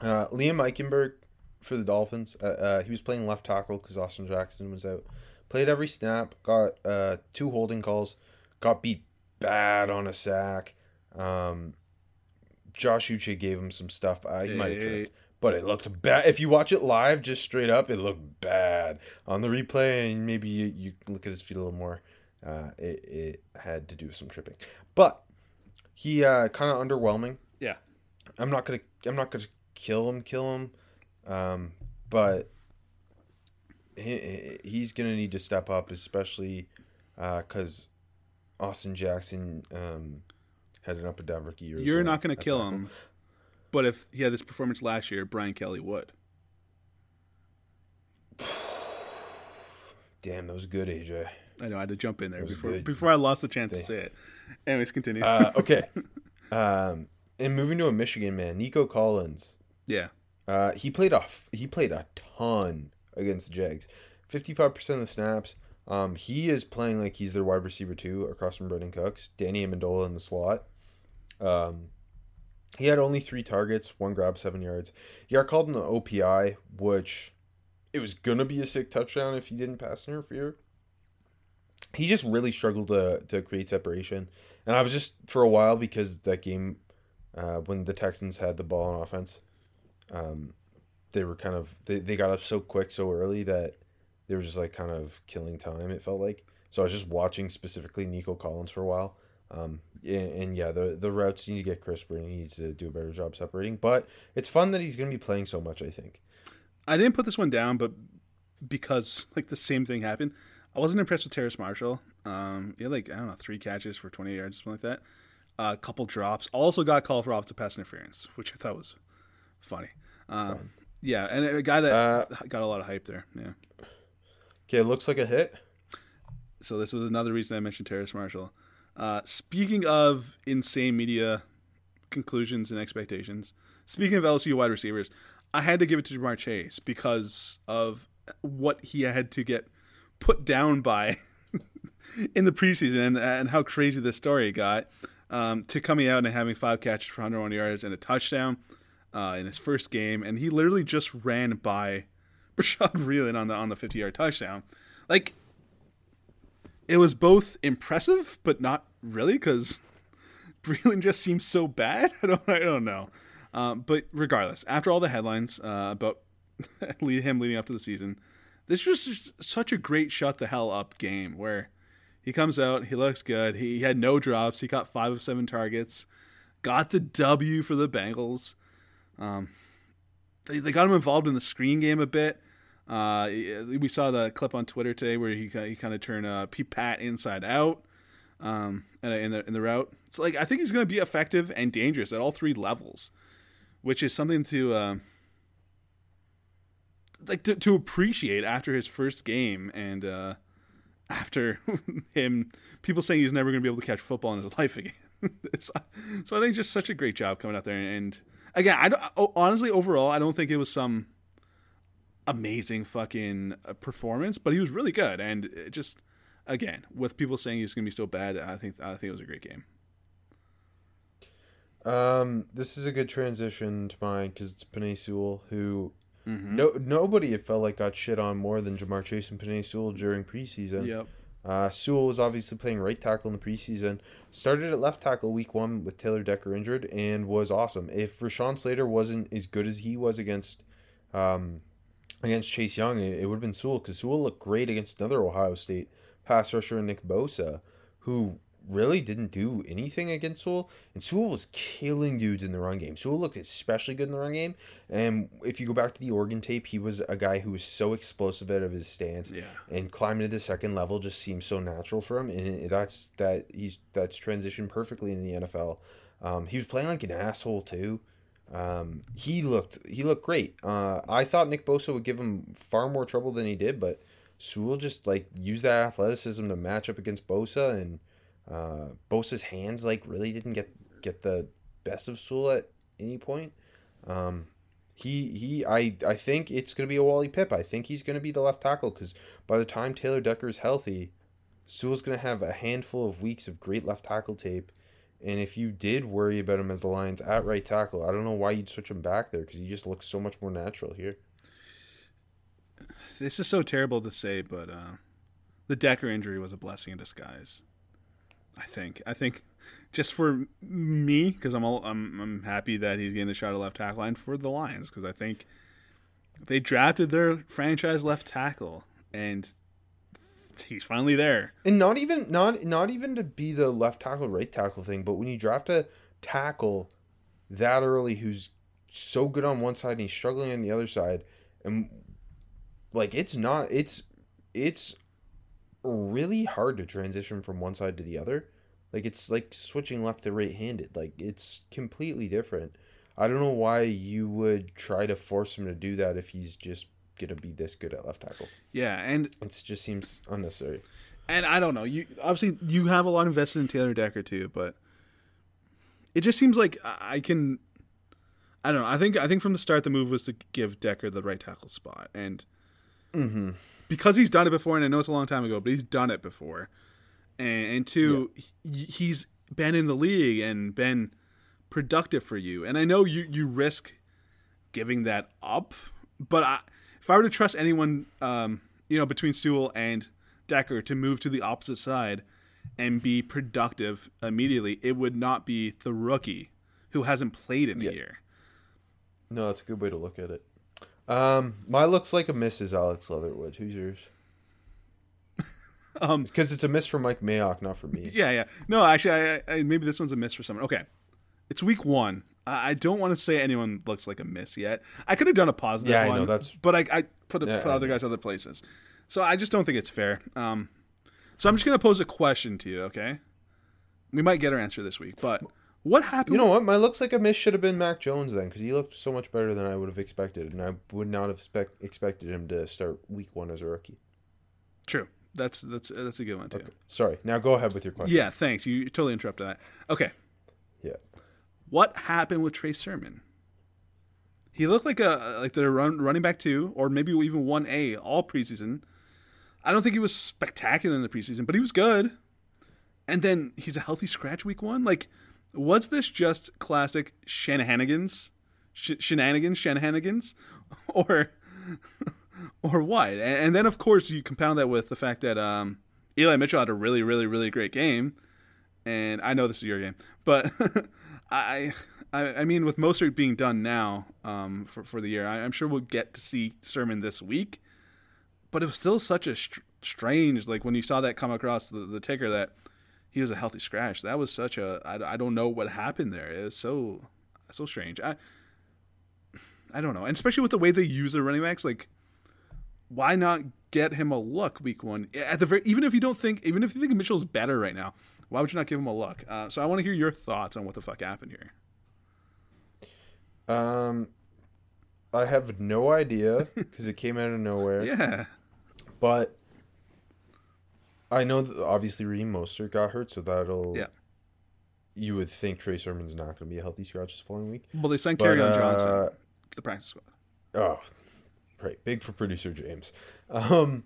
Uh, Liam Eichenberg for the Dolphins. Uh, uh, he was playing left tackle because Austin Jackson was out. Played every snap. Got uh, two holding calls. Got beat bad on a sack. Um, Josh Uche gave him some stuff. Uh, he hey, might have tripped, but it looked bad. If you watch it live, just straight up, it looked bad on the replay. And maybe you, you look at his feet a little more. Uh, it, it had to do with some tripping, but he uh, kind of underwhelming. Yeah, I'm not gonna. I'm not gonna kill him, kill him. Um, but he, he's gonna need to step up, especially because Austin Jackson um, had an up and down rookie year. You're well not going to kill him, but if he had this performance last year, Brian Kelly would. Damn, that was good, AJ. I know I had to jump in there before good. before I lost the chance to Thank- say it. Anyways, continue. Uh, okay. um, and moving to a Michigan man, Nico Collins. Yeah, Uh, he played a he played a ton against the Jags. Fifty five percent of the snaps. Um, he is playing like he's their wide receiver too, across from Brandin Cooks. Danny Amendola in the slot. Um, he had only three targets, one grab, seven yards. He got called the OPI, which it was gonna be a sick touchdown if he didn't pass interfere. He just really struggled to to create separation, and I was just for a while because that game, uh, when the Texans had the ball on offense, um, they were kind of they, they got up so quick so early that they were just like kind of killing time it felt like so i was just watching specifically nico collins for a while um, and, and yeah the the routes need to get crisper and he needs to do a better job separating but it's fun that he's going to be playing so much i think I didn't put this one down, but because like the same thing happened, I wasn't impressed with Terrace Marshall. Um, he had like I don't know three catches for 28 yards, something like that. A couple drops. Also got called for offensive pass interference, which I thought was funny. Um, yeah, and a guy that Uh, got a lot of hype there. Yeah. okay looks like a hit So this was another reason I mentioned Terrace Marshall. Uh, speaking of insane media conclusions and expectations, speaking of LSU wide receivers, I had to give it to Ja'Marr Chase because of what he had to get put down by in the preseason and, and how crazy this story got. Um, to coming out and having five catches for 101 yards and a touchdown uh, in his first game, and he literally just ran by Bashaud Breland on the on the 50 yard touchdown. Like it was both impressive but not really because Breland just seems so bad. I don't I don't know. Um, but regardless, after all the headlines uh, about him leading up to the season, this was just such a great shut the hell up game where he comes out, he looks good, he had no drops, he caught five of seven targets, got the W for the Bengals. Um, they, they got him involved in the screen game a bit. Uh, we saw the clip on Twitter today where he he kind of turned uh, Pete Pat inside out um, in, the in the route. So like I think he's going to be effective and dangerous at all three levels, which is something to uh, like to, to appreciate after his first game and uh, after him people saying he's never going to be able to catch football in his life again. so, so I think just such a great job coming out there and again I don't, honestly overall I don't think it was some amazing fucking uh, performance, but he was really good. And it just again, with people saying he was going to be so bad, I think I think it was a great game. Um, this is a good transition to mine because it's Penei Sewell, who no nobody it felt like got shit on more than Ja'Marr Chase and Penei Sewell during preseason. Yep. Uh, Sewell was obviously playing right tackle in the preseason. Started at left tackle week one with Taylor Decker injured and was awesome. If Rashawn Slater wasn't as good as he was against, um, against Chase Young, it, it would have been Sewell because Sewell looked great against another Ohio State pass rusher, Nick Bosa, who really didn't do anything against Sewell. And Sewell was killing dudes in the run game. Sewell looked especially good in the run game. And if you go back to the Oregon tape, he was a guy who was so explosive out of his stance. Yeah. And climbing to the second level just seems so natural for him. And that's that he's that's transitioned perfectly in the NFL. Um, he was playing like an asshole too. Um, he looked he looked great. Uh, I thought Nick Bosa would give him far more trouble than he did, but Sewell just like used that athleticism to match up against Bosa, and uh, Bosa's hands like really didn't get get the best of Sewell at any point. Um, he he I I think it's gonna be a Wally Pipp. I think he's gonna be the left tackle because by the time Taylor Decker is healthy, Sewell's gonna have a handful of weeks of great left tackle tape. And if you did worry about him as the Lions at right tackle, I don't know why you'd switch him back there because he just looks so much more natural here. This is so terrible to say, but uh, the Decker injury was a blessing in disguise. I think. I think just for me, because I'm I'm I'm happy that he's getting the shot at left tackle, and for the Lions, because I think they drafted their franchise left tackle, and he's finally there. And not even not not even to be the left tackle right tackle thing, but when you draft a tackle that early who's so good on one side and he's struggling on the other side, and like it's not it's it's really hard to transition from one side to the other. Like it's like switching left to right handed. Like it's completely different. I don't know why you would try to force him to do that if he's just gonna be this good at left tackle. Yeah, and It just seems unnecessary. and I don't know. You obviously you have a lot invested in Taylor Decker too, but it just seems like I can. I don't know. I think I think from the start the move was to give Decker the right tackle spot, and mm-hmm. Because he's done it before, and I know it's a long time ago, but he's done it before, and, and two, he, he's been in the league and been productive for you, and I know you you risk giving that up, but I, if I were to trust anyone, um, you know, between Sewell and Decker to move to the opposite side and be productive immediately, it would not be the rookie who hasn't played in a year. No, that's a good way to look at it. Um, my looks like a miss is Alex Leatherwood. Who's yours? Um, Because it's a miss for Mike Mayock, not for me. Yeah, yeah. No, actually, I, I, maybe this one's a miss for someone. Okay, it's week one. I, I don't want to say anyone looks like a miss yet. I could have done a positive Yeah, I one, know, that's- but I, I put, Yeah, put other guys other places. So I just don't think it's fair. Um, so I'm just gonna pose a question to you. Okay, we might get our answer this week, but what happened? You know what? My looks like a miss should have been Mac Jones then, because he looked so much better than I would have expected, and I would not have spec- expected him to start week one as a rookie. True. That's that's that's a good one too. Sorry. Now go ahead with your question. Yeah, thanks. You totally interrupted that. Okay, Yeah. what happened with Trey Sermon? He looked like a like the run, running back two, or maybe even one A all preseason. I don't think he was spectacular in the preseason, but he was good. And then he's a healthy scratch week one. Like, was this just classic shenanigans, Sh- shenanigans, Shanahanigans, or or what? And, and then of course you compound that with the fact that um, Eli Mitchell had a really, really, really great game and I know this is your game, but I, I, mean, with Mostert being done now um, for for the year, I, I'm sure we'll get to see Sermon this week. But it was still such a str- strange, like when you saw that come across the, the ticker that he was a healthy scratch. That was such a I, I don't know what happened there. It was so so strange. I I don't know, and especially with the way they use their running backs, like why not get him a look week one at the very even if you don't think even if you think Mitchell's better right now why would you not give him a look uh, so I want to hear your thoughts on what the fuck happened here Um, I have no idea because it came out of nowhere. yeah But I know that obviously Reem Mostert got hurt, so that'll. Yeah. You would think Trey Sermon's not going to be a healthy scratch this following week. well they signed Kerryon uh, Johnson to the practice squad Oh, right. Big for producer James. Um,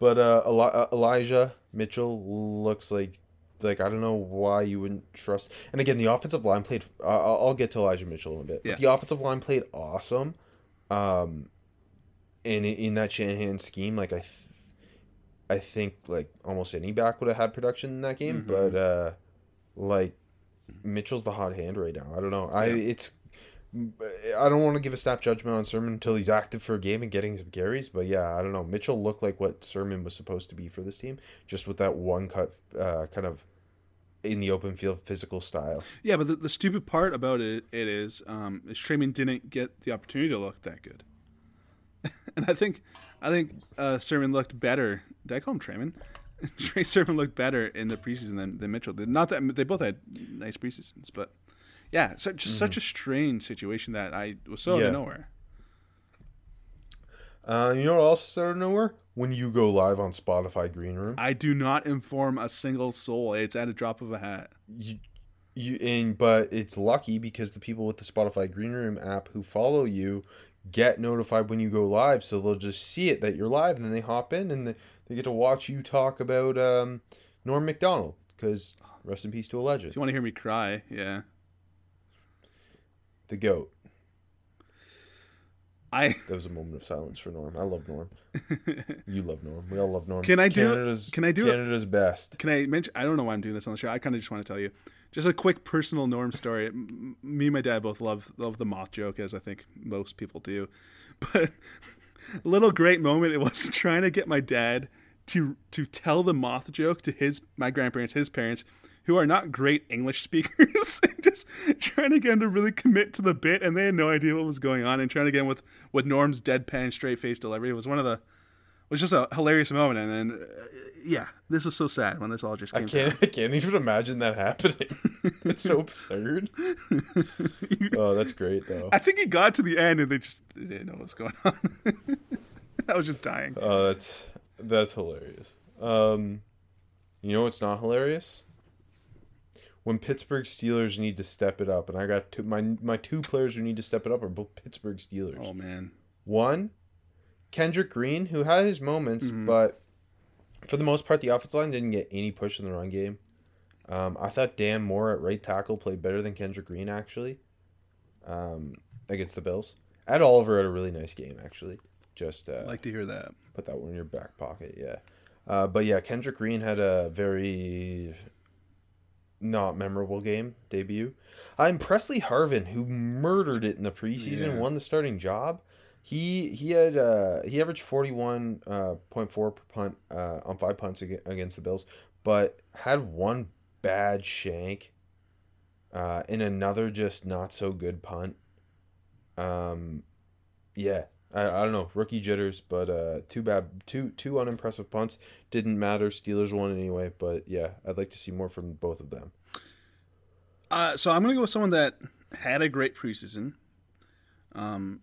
but uh, Eli- uh, Elijah Mitchell looks like like I don't know why you wouldn't trust. And again, the offensive line played. Uh, I'll get to Elijah Mitchell in a bit. Yeah. But the offensive line played awesome. Um, and in, in that Shanahan scheme, like I, th- I think like almost any back would have had production in that game. But uh, like Mitchell's the hot hand right now. I don't know. I it's I don't want to give a snap judgment on Sermon until he's active for a game and getting some carries, but yeah, I don't know. Mitchell looked like what Sermon was supposed to be for this team, just with that one cut, uh, kind of in the open field physical style. yeah but the, the stupid part about it it is um is Trayman didn't get the opportunity to look that good and I think I think uh Sermon looked better did I call him Trayman Trey Sermon looked better in the preseason than, than Mitchell did not that they both had nice preseasons but yeah so just such a strange situation that I was so out Mm-hmm. Of nowhere Uh, you know what else is out of nowhere? When you go live on Spotify Green Room, I do not inform a single soul. It's at a drop of a hat. you, you and but it's lucky because the people with the Spotify Green Room app who follow you get notified when you go live, so they'll just see it that you're live, and then they hop in and they, they get to watch you talk about um, Norm Macdonald. Because rest in peace to a legend, If you want to hear me cry, yeah. the goat. I That was a moment of silence for Norm. I love Norm. you love Norm. We all love Norm. Can I do it? Canada's, Can I do it? Canada's best. can I mention? I don't know why I'm doing this on the show. I kind of just want to tell you, just a quick personal Norm story. Me and my dad both love love the moth joke, as I think most people do. But a little great moment it was trying to get my dad to to tell the moth joke to his my grandparents, his parents, who are not great English speakers. just trying to get him to really commit to the bit, and they had no idea what was going on. And trying to get him with with Norm's deadpan, straight face delivery. It was one of the was just a hilarious moment. And then, uh, yeah, this was so sad when this all just came. I can't. I can't even imagine that happening. it's so absurd. oh, that's great though. I think he got to the end and they just they didn't know what was going on. I was just dying. Oh, that's that's hilarious. Um, you know what's not hilarious? When Pittsburgh Steelers need to step it up, and I got two, my my two players who need to step it up are both Pittsburgh Steelers. Oh man, One, Kendrick Green, who had his moments, but for the most part, the offensive line didn't get any push in the run game. Um, I thought Dan Moore at right tackle played better than Kendrick Green actually. Um, against the Bills, Ed Oliver had a really nice game actually. Just uh, like to hear that. put that one in your back pocket, yeah. Uh, but yeah, Kendrick Green had a very not memorable game debut. I'm Pressley Harvin, who murdered it in the preseason, Yeah. won the starting job. He he had uh, he averaged forty one uh, point four per punt uh, on five punts against the Bills, but had one bad shank, uh, and another just not so good punt. Um, yeah, I, I don't know rookie jitters, but uh, too bad. Two two unimpressive punts didn't matter. Steelers won anyway, but yeah, I'd like to see more from both of them. Uh, so I'm gonna go with someone that had a great preseason, um,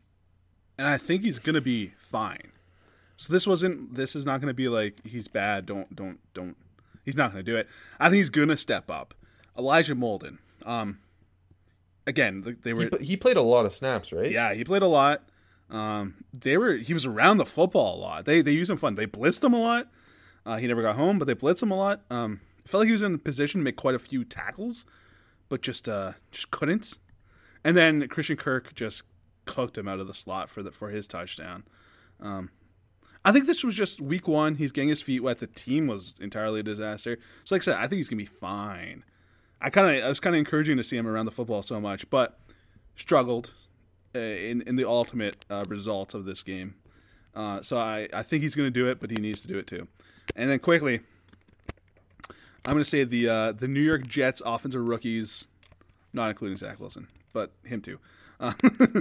and I think he's gonna be fine. So this wasn't. This is not gonna be like he's bad. Don't don't don't. He's not gonna do it. I think he's gonna step up. Elijah Molden. Um, again, they were. pl- he played a lot of snaps, right? Yeah, he played a lot. Um, they were. He was around the football a lot. They they used him fun. They blitzed him a lot. Uh, he never got home, but they blitzed him a lot. Um, felt like he was in a position to make quite a few tackles, but just uh just couldn't. And then Christian Kirk just cooked him out of the slot for the for his touchdown. Um, I think this was just week one. He's getting his feet wet. The team was entirely a disaster. So like I said, I think he's gonna be fine. I kind of I was kind of encouraging to see him around the football so much, but struggled uh, in in the ultimate uh, results of this game. Uh, so I, I think he's to do it, but he needs to do it too. And then quickly, I'm going to say the uh, the New York Jets offensive rookies, not including Zach Wilson, but him too. Uh,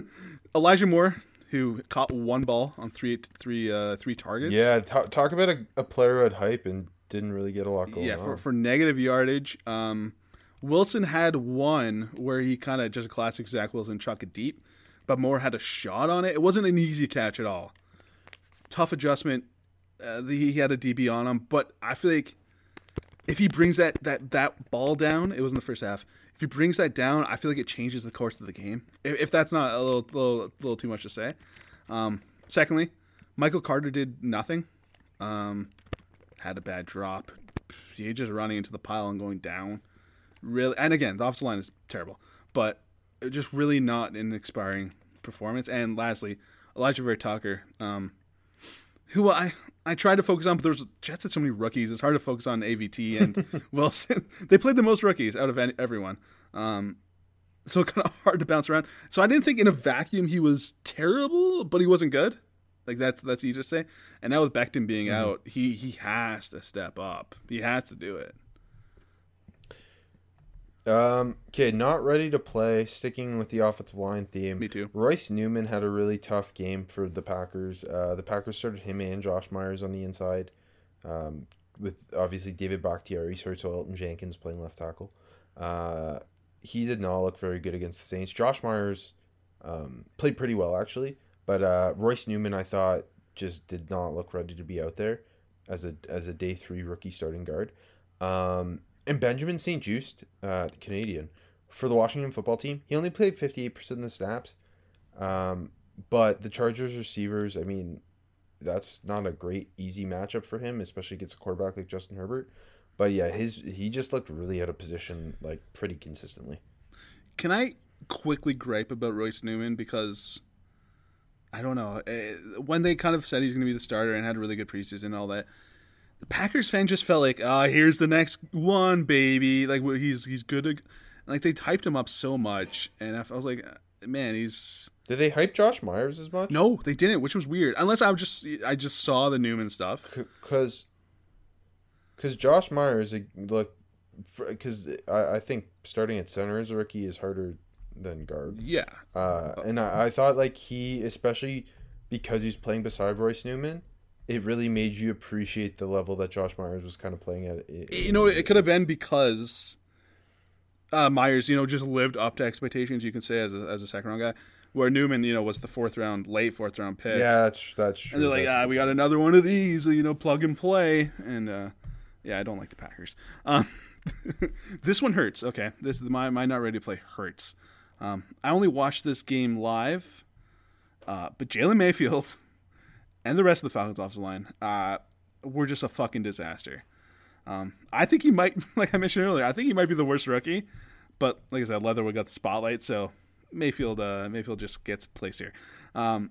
Elijah Moore, who caught one ball on three three uh, three targets. Yeah, talk, talk about a, a player who had hype and didn't really get a lot going yeah, on. for, for negative yardage. Um, Wilson had one where he kind of just a classic Zach Wilson chuck it deep, but Moore had a shot on it. It wasn't an easy catch at all. Tough adjustment. Uh, he had a DB on him, but I feel like if he brings that that that ball down, it was in the first half. If he brings that down, I feel like it changes the course of the game. If, if that's not a little little little too much to say. Um, secondly, Michael Carter did nothing. Um, had a bad drop. He just running into the pile and going down. Really, and again, the offensive line is terrible, but just really not an inspiring performance. And lastly, Alijah Vera Tucker, um, who I I tried to focus on, but there's Jets had so many rookies. It's hard to focus on AVT and Wilson. they played the most rookies out of any, everyone. Um, so kind of hard to bounce around. So I didn't think in a vacuum he was terrible, but he wasn't good. Like that's that's easy to say. And now with Becton being out, he he has to step up. He has to do it. Um, okay, not ready to play. Sticking with the offensive line theme. Me too. Royce Newman had a really tough game for the Packers. Uh, the Packers started him and Josh Myers on the inside, um, with obviously David Bakhtiari's hurt, so Elgton Jenkins playing left tackle. Uh, he did not look very good against the Saints. Josh Myers um, played pretty well actually, but uh, Royce Newman I thought just did not look ready to be out there as a as a day three rookie starting guard. Um, and Benjamin St. Juste, uh, the Canadian, for the Washington football team, he only played 58% of the snaps. Um, but the Chargers receivers, I mean, that's not a great, easy matchup for him, especially against a quarterback like Justin Herbert. But yeah, his he just looked really out of position, like pretty consistently. Can I quickly gripe about Royce Newman because I don't know eh, when they kind of said he's going to be the starter and had a really good preseason and all that. The Packers fan just felt like, ah, here's the next one, baby. Like he's he's good. To, like they typed him up so much, and I was like, man, he's Did they hype Josh Myers as much? no, they didn't, which was weird. Unless I just I just saw the Newman stuff. because because Josh Myers like, look because I, I think starting at center as a rookie is harder than guard. Yeah, Uh, and I, I thought like he, especially because he's playing beside Royce Newman, it really made you appreciate the level that Josh Myers was kind of playing at. You know, it could have been because uh, Myers, you know, just lived up to expectations. You can say as a, as a second round guy, where Newman, you know, was the fourth round, late fourth round pick. Yeah, that's that's true. and they're like, ah, we got another one of these, you know, plug and play. And uh, yeah, I don't like the Packers. Um, this one hurts. Okay, this my my not ready to play hurts. Um, I only watched this game live, uh, but Jalen Mayfield and the rest of the Falcons offensive line uh, were just a fucking disaster. Um, I think he might, like I mentioned earlier, I think he might be the worst rookie. But like I said, Leatherwood got the spotlight, so Mayfield, uh, Mayfield just gets placed here. Um,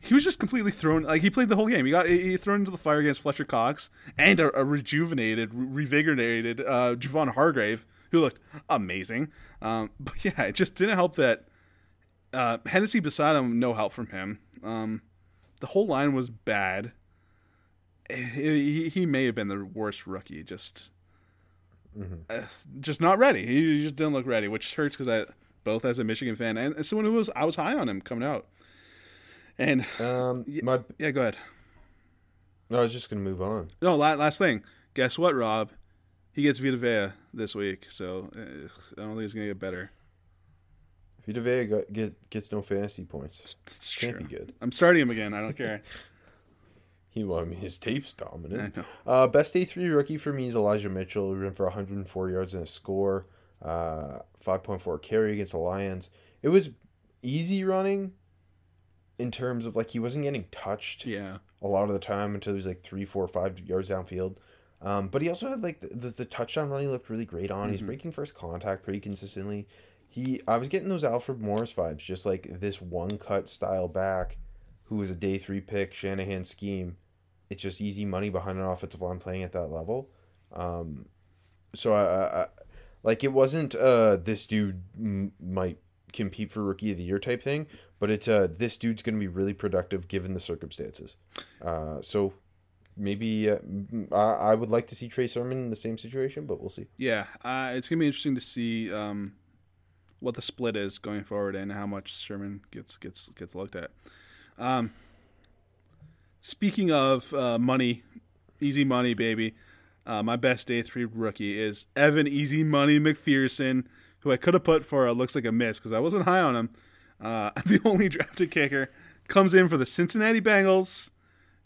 he was just completely thrown. Like he played the whole game. He got he thrown into the fire against Fletcher Cox and a, a rejuvenated, re- revigorated uh, Javon Hargrave, who looked amazing. Um, but yeah, it just didn't help that uh, Hennessy beside him, no help from him. Um, the whole line was bad. He, he may have been the worst rookie. Just, uh, just not ready. He just didn't look ready, which hurts because I both as a Michigan fan and as someone who was I was high on him coming out. And Um, my yeah, go ahead. no, I was just gonna move on. No, la- last thing. Guess what, Rob? He gets Vita Vea this week, so uh, I don't think it's gonna get better. Vita Vea got, get, gets no fantasy points. It's Can't true. be good. I'm starting him again. I don't care. He, well, I mean, his tape's dominant. Uh, best day three rookie for me is Elijah Mitchell, who ran for 104 yards and a score, uh, 5.4 carry against the Lions. It was easy running in terms of like he wasn't getting touched Yeah. a lot of the time until he was like three, four, five yards downfield. Um, but he also had like the, the, the touchdown run he looked really great on. He's breaking first contact pretty consistently. He I was getting those Alfred Morris vibes, just like this one cut style back who was a day three pick, Shanahan scheme. It's just easy money behind an offensive line playing at that level. Um, so I, I, like it wasn't uh this dude m- might compete for rookie of the year type thing, but it's uh this dude's gonna be really productive given the circumstances. Uh, so maybe uh, I, I would like to see Trey Sermon in the same situation, but we'll see. Yeah. Uh, it's gonna be interesting to see um, what the split is going forward and how much Sermon gets gets gets looked at. Um, speaking of uh, money, easy money, baby. Uh, my best day three rookie is Evan Easy Money McPherson, who I could have put for a looks like a miss because I wasn't high on him. Uh, the only drafted kicker comes in for the Cincinnati Bengals,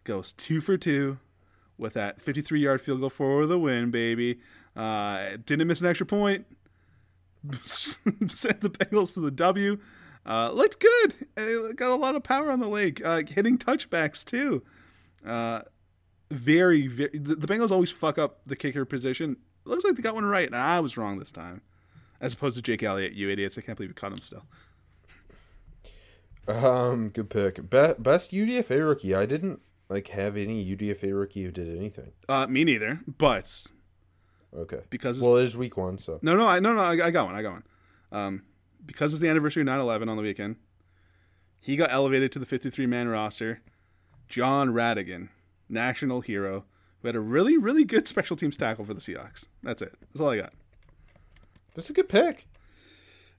goes two for two with that 53 yard field goal for the win, baby. Uh, didn't miss an extra point. Sent the Bengals to the W. Uh, looked good. Uh, Got a lot of power on the leg. Uh, hitting touchbacks too. Uh, very, very. The, the Bengals always fuck up the kicker position. Looks like they got one right, and I was wrong this time. As opposed to Jake Elliott, you idiots! I can't believe you caught him still. Um, good pick. Be- best UDFA rookie. I didn't like have any UDFA rookie who did anything. Uh, me neither. But Okay. because Well, it is week one, so No, no, I no no I, I got one. I got one. Um, because it's the anniversary of 9/11 on the weekend, he got elevated to the 53 man roster. Jon Rhattigan, national hero, who had a really really good special teams tackle for the Seahawks. That's it. That's all I got. that's a good pick.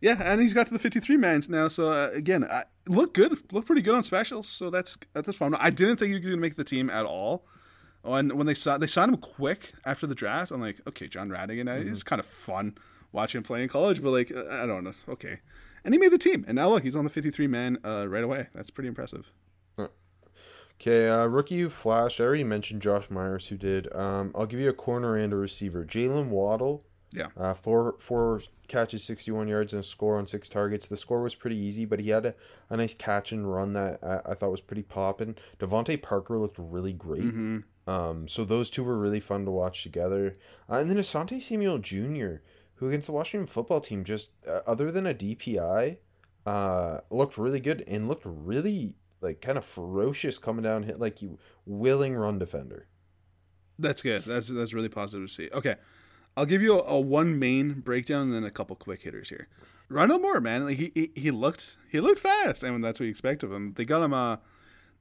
Yeah, and he's got to the 53 man now. So uh, again, I, look good, look pretty good on specials. So that's that's fun. I didn't think he was going to make the team at all. When when they saw they signed him quick after the draft, I'm like, okay, Jon Rhattigan, uh, it's kind of fun watching him play in college, but like, I don't know, okay. And he made the team, and now look, he's on the 53 man uh, right away. That's pretty impressive. Okay, uh, rookie flash. I already mentioned Josh Myers, who did. Um, I'll give you a corner and a receiver. Jaylen Waddle, Yeah, uh, four four catches, sixty one yards, and a score on six targets. The score was pretty easy, but he had a, a nice catch and run that I, I thought was pretty popping. DeVante Parker looked really great. Um, so those two were really fun to watch together. Uh, and then Asante Samuel Jr., who against the Washington football team, just uh, other than a DPI, uh, looked really good and looked really like kind of ferocious coming down hit like you willing run defender. that's good. That's that's really positive to see. Okay, I'll give you a, a one main breakdown and then a couple quick hitters here. Rondale Moore, man, like he, he he looked he looked fast. I mean, that's what you expect of him. They got him uh,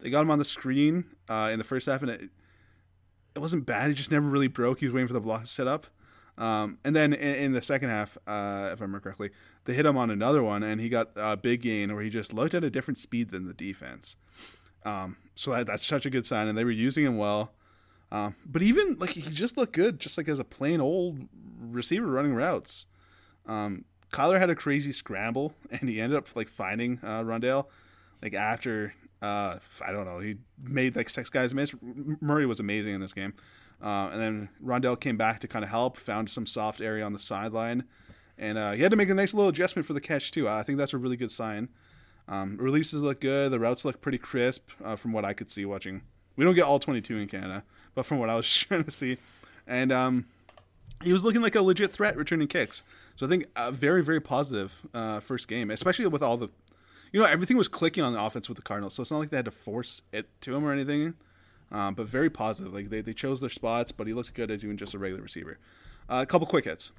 they got him on the screen uh in the first half, and it it wasn't bad. He just never really broke. He was waiting for the block to set up. Um, and then in, in the second half, uh, if I remember correctly, they hit him on another one, and he got a big gain where he just looked at a different speed than the defense. Um, so that, that's such a good sign, and they were using him well. Um, but even like he just looked good, just like as a plain old receiver running routes. Um, Kyler had a crazy scramble, and he ended up like finding uh, Rondale, like after uh, I don't know, he made like six guys miss. Murray was amazing in this game, uh, and then Rondale came back to kind of help, found some soft area on the sideline, and uh, he had to make a nice little adjustment for the catch too. I think that's a really good sign. Um, releases look good. The routes look pretty crisp uh, from what I could see watching. We don't get all 22 in Canada, but from what I was trying to see, and um, he was looking like a legit threat returning kicks. So I think a very very positive uh, first game, especially with all the, you know, everything was clicking on the offense with the Cardinals. So it's not like they had to force it to him or anything, um, but very positive. Like they, they chose their spots, but he looked good as even just a regular receiver. Uh, a couple quick hits.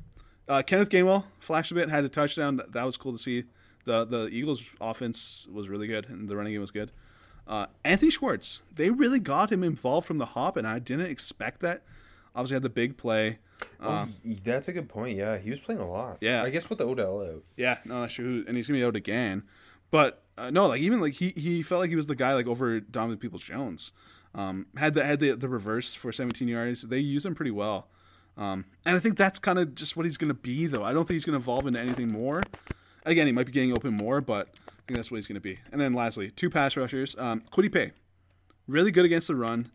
Uh, Kenneth Gainwell flashed a bit, had a touchdown. That, that was cool to see. The the Eagles' offense was really good, and the running game was good. Uh, Anthony Schwartz, they really got him involved from the hop, and I didn't expect that. Obviously, had the big play. Oh, that's a good point. Yeah, he was playing a lot. Yeah. I guess with the Odell out. Yeah, no, true. And he's gonna be out again. But uh, no, like even like he, he felt like he was the guy like over Donovan Peoples Jones. Um, had the had the, the reverse for 17 yards. They use him pretty well. Um, and I think that's kind of just what he's gonna be though. I don't think he's gonna evolve into anything more. Again, he might be getting open more, but I think that's what he's gonna be. And then lastly, two pass rushers. Um, Kwity Paye, really good against the run.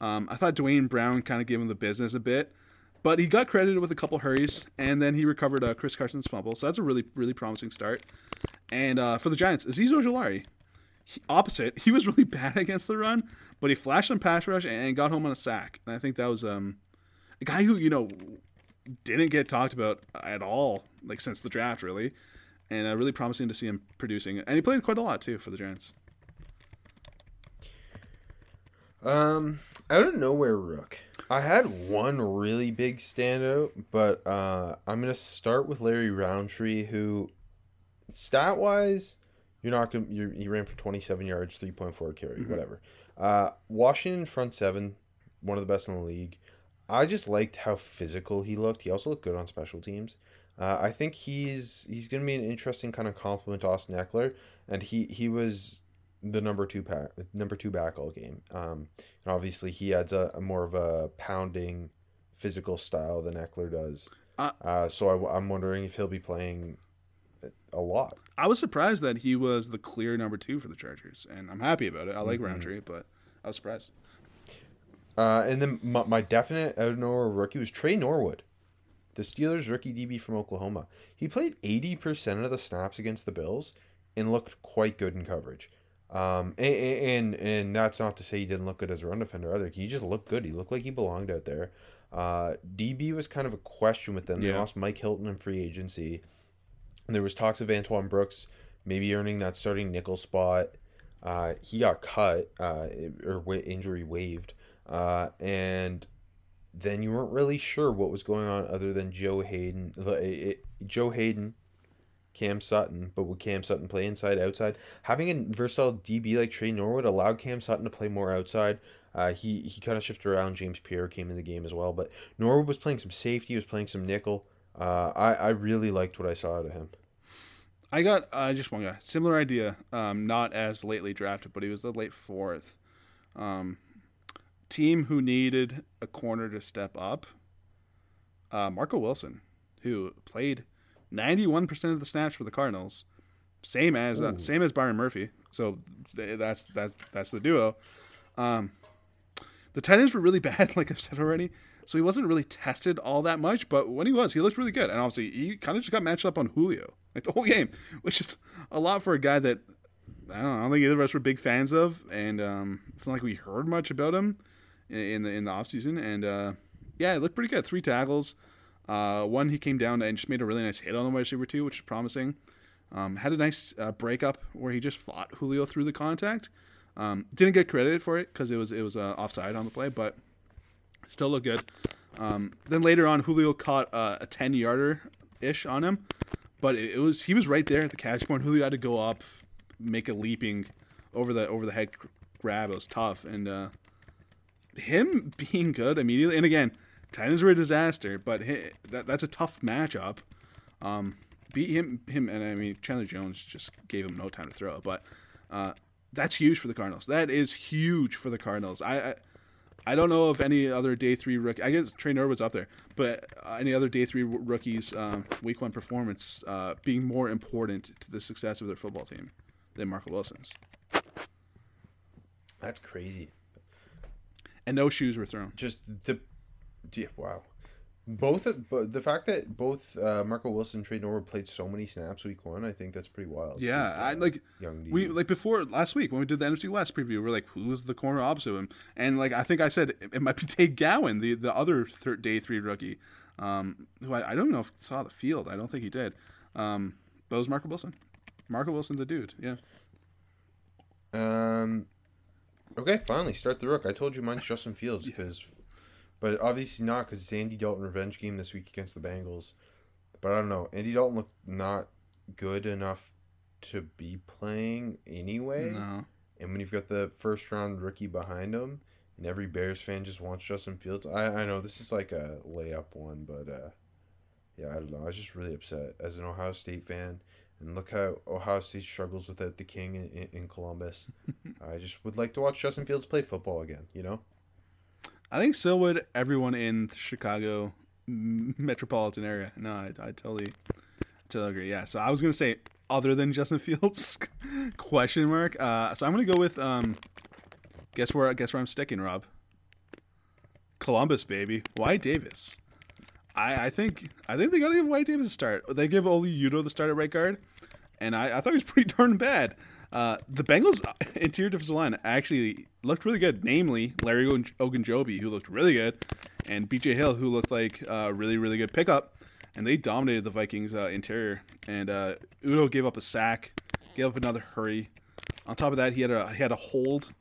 Um, I thought Duane Brown kind of gave him the business a bit, but he got credited with a couple hurries, and then he recovered uh, Chris Carson's fumble. So that's a really, really promising start. And uh, for the Giants, Azeez Ojulari, he, opposite, he was really bad against the run, but he flashed on pass rush and got home on a sack. And I think that was um, a guy who you know didn't get talked about at all, like since the draft, really. And uh, really promising to see him producing. And he played quite a lot too for the Giants. Um, out of nowhere, Rook. I had one really big standout, but uh, I'm gonna start with Larry Rountree, who, stat wise, you're not gonna. You're, he ran for 27 yards, 3.4 carry, whatever. Uh, Washington front seven, one of the best in the league. I just liked how physical he looked. He also looked good on special teams. Uh, I think he's he's gonna be an interesting kind of compliment to Austin Ekeler, and he he was the number two pack, number two back all game. Um, and obviously he adds a, a more of a pounding, physical style than Ekeler does. Uh, Uh, so I, am wondering if he'll be playing a lot. I was surprised that he was the clear number two for the Chargers, and I'm happy about it. I like Rountree, but I was surprised. Uh, and then my, my definite out of nowhere rookie was Tre Norwood, the Steelers rookie DB from Oklahoma. He played 80% of the snaps against the Bills and looked quite good in coverage. Um, and, and and that's not to say he didn't look good as a run defender either. He just looked good. He looked like he belonged out there. Uh, DB was kind of a question with them. They Yeah. lost Mike Hilton in free agency. And there was talks of Antoine Brooks maybe earning that starting nickel spot. Uh, he got cut uh, or injury waived, uh, and then you weren't really sure what was going on other than Joe Haden, the- it- Joe Haden, Cam Sutton. But would Cam Sutton play inside, outside? Having a versatile DB like Tre Norwood allowed Cam Sutton to play more outside. Uh, he he kind of shifted around. James Pierre came in the game as well, but Norwood was playing some safety. Was playing some nickel. Uh, I I really liked what I saw out of him. I got uh, just one guy, similar idea, um, not as lately drafted, but he was the late fourth. Um, team who needed a corner to step up. Uh, Marco Wilson, who played ninety-one percent of the snaps for the Cardinals, same as uh, same as Byron Murphy. So th- that's that's that's the duo. Um, the tight ends were really bad, like I've said already. So he wasn't really tested all that much, but when he was, he looked really good. And obviously, he kind of just got matched up on Julio like the whole game, which is a lot for a guy that I don't, know, I don't think either of us were big fans of, and um, it's not like we heard much about him in, in the in the offseason. And uh, yeah, it looked pretty good. Three tackles. Uh, one he came down and just made a really nice hit on the wide receiver too, which is promising. Um, had a nice uh, breakup where he just fought Julio through the contact. Um, didn't get credited for it because it was it was uh, offside on the play, but still looked good. Um, then later on, Julio caught uh, a ten yarder ish on him, but it, it was he was right there at the catch point. Julio had to go up, make a leaping over the over the head grab. It was tough, and uh, him being good immediately. And again, Titans were a disaster, but hi that that's a tough matchup. Um, beat him him, and I mean Chandler Jones just gave him no time to throw, but. Uh, that's huge for the Cardinals. That is huge for the Cardinals. I, I I don't know if any other day three rookie. I guess Tre Norwood's up there, but uh, any other day three rookies um, week one performance uh, being more important to the success of their football team than Marco Wilson's. That's crazy. And no shoes were thrown. Just the yeah, wow. Both of, but the fact that both uh, Marco Wilson and Tre Norwood played so many snaps week one, I think that's pretty wild. Yeah, I like young we like before last week when we did the NFC West preview. We are like, who's the corner opposite him? And like I think I said it, it might be Tay Gowan, the the other third day three rookie, um, who I, I don't know if saw the field. I don't think he did. Um, but it was Marco Wilson. Marco Wilson, the dude. Yeah. Um. Okay, finally start the rook. I told you mine's Justin Fields because, but obviously not because it's Andy Dalton revenge game this week against the Bengals. But I don't know. Andy Dalton looked not good enough to be playing anyway. No. And when you've got the first round rookie behind him, and every Bears fan just wants Justin Fields, I I know this is like a layup one, but uh, yeah, I don't know. I was just really upset as an Ohio State fan. And look how Ohio State struggles without the king in, in, in Columbus. I just would like to watch Justin Fields play football again, you know? I think so would everyone in the Chicago metropolitan area. No, I, I totally, totally agree. Yeah. So I was gonna say other than Justin Fields, question mark. Uh, so I'm gonna go with um, guess where guess where I'm sticking, Rob. Columbus, baby. Wyatt Davis? I, I think I think they gotta give Wyatt Davis a start. They give Oli Udoh the start at right guard, and I, I thought he was pretty darn bad. Uh, the Bengals interior defensive line actually looked really good. Namely, Larry Ogunjobi, who looked really good, and BJ Hill, who looked like a really really good pickup. And they dominated the Vikings uh, interior. And uh, Udoh gave up a sack, gave up another hurry. On top of that, he had a he had a hold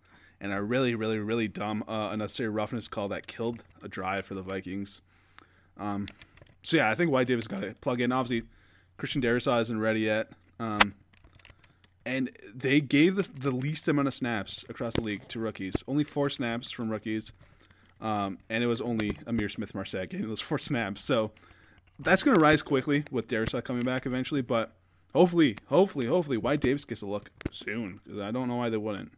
and a really really really dumb uh, unnecessary roughness call that killed a drive for the Vikings. Um, so yeah, I think Wyatt Davis got to plug in. Obviously, Christian Darrisaw isn't ready yet. Um, and they gave the, the least amount of snaps across the league to rookies. Only four snaps from rookies. Um, and it was only Ihmir Smith Marsette getting those four snaps. So that's going to rise quickly with Darrisaw coming back eventually. But hopefully, hopefully, hopefully, Wyatt Davis gets a look soon. Because I don't know why they wouldn't.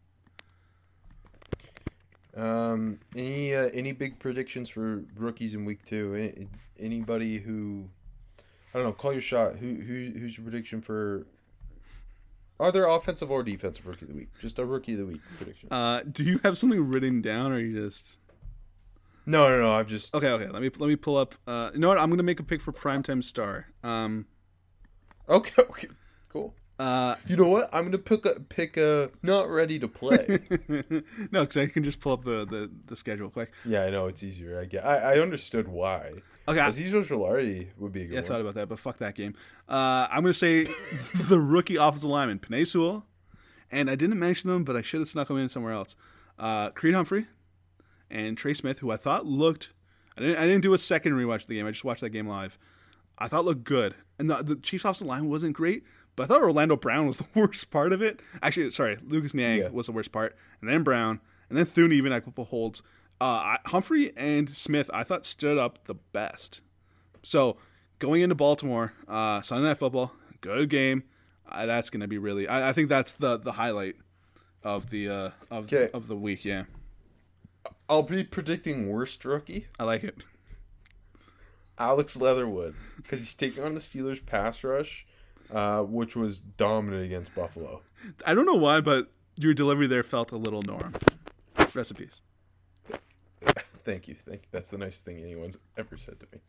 Um, any uh, any big predictions for rookies in week two? Any, anybody who I don't know, call your shot. Who who who's your prediction for either offensive or defensive rookie of the week? Just a rookie of the week prediction. Uh, do you have something written down, or you just? no, no, no. I'm just Okay, okay. Let me let me pull up. Uh, you know what? I'm gonna make a pick for primetime star. Um, okay. Okay, cool. uh, You know what? I'm gonna pick a pick a not ready to play. no, because I can just pull up the, the, the schedule quick. yeah, I know it's easier. I get. I, I understood why. Okay, Ojulari would be a good yeah, I one. thought about that, but fuck that game. Uh, I'm gonna say the rookie offensive lineman, Sewell, and I didn't mention them, but I should have snuck them in somewhere else. Uh, Creed Humphrey and Trey Smith, who I thought looked. I didn't. I didn't do a second rewatch of the game. I just watched that game live. I thought looked good, and the, the Chiefs offensive line wasn't great, but I thought Orlando Brown was the worst part of it. Actually, sorry, Lucas Niang Yeah. was the worst part, and then Brown, and then Thune even had a couple holds. Uh, I, Humphrey and Smith, I thought stood up the best. So going into Baltimore, uh, Sunday Night Football, good game. Uh, that's going to be really. I, I think that's the the highlight of the uh, of Okay. of the week. Yeah, I'll be predicting worst rookie. I like it. Alex Leatherwood because he's taking on the Steelers pass rush, uh, which was dominant against Buffalo. I don't know why, but your delivery there felt a little norm. Recipes. Thank you, thank you. That's the nicest thing anyone's ever said to me.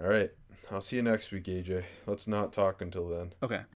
All right, I'll see you next week, AJ. Let's not talk until then. Okay.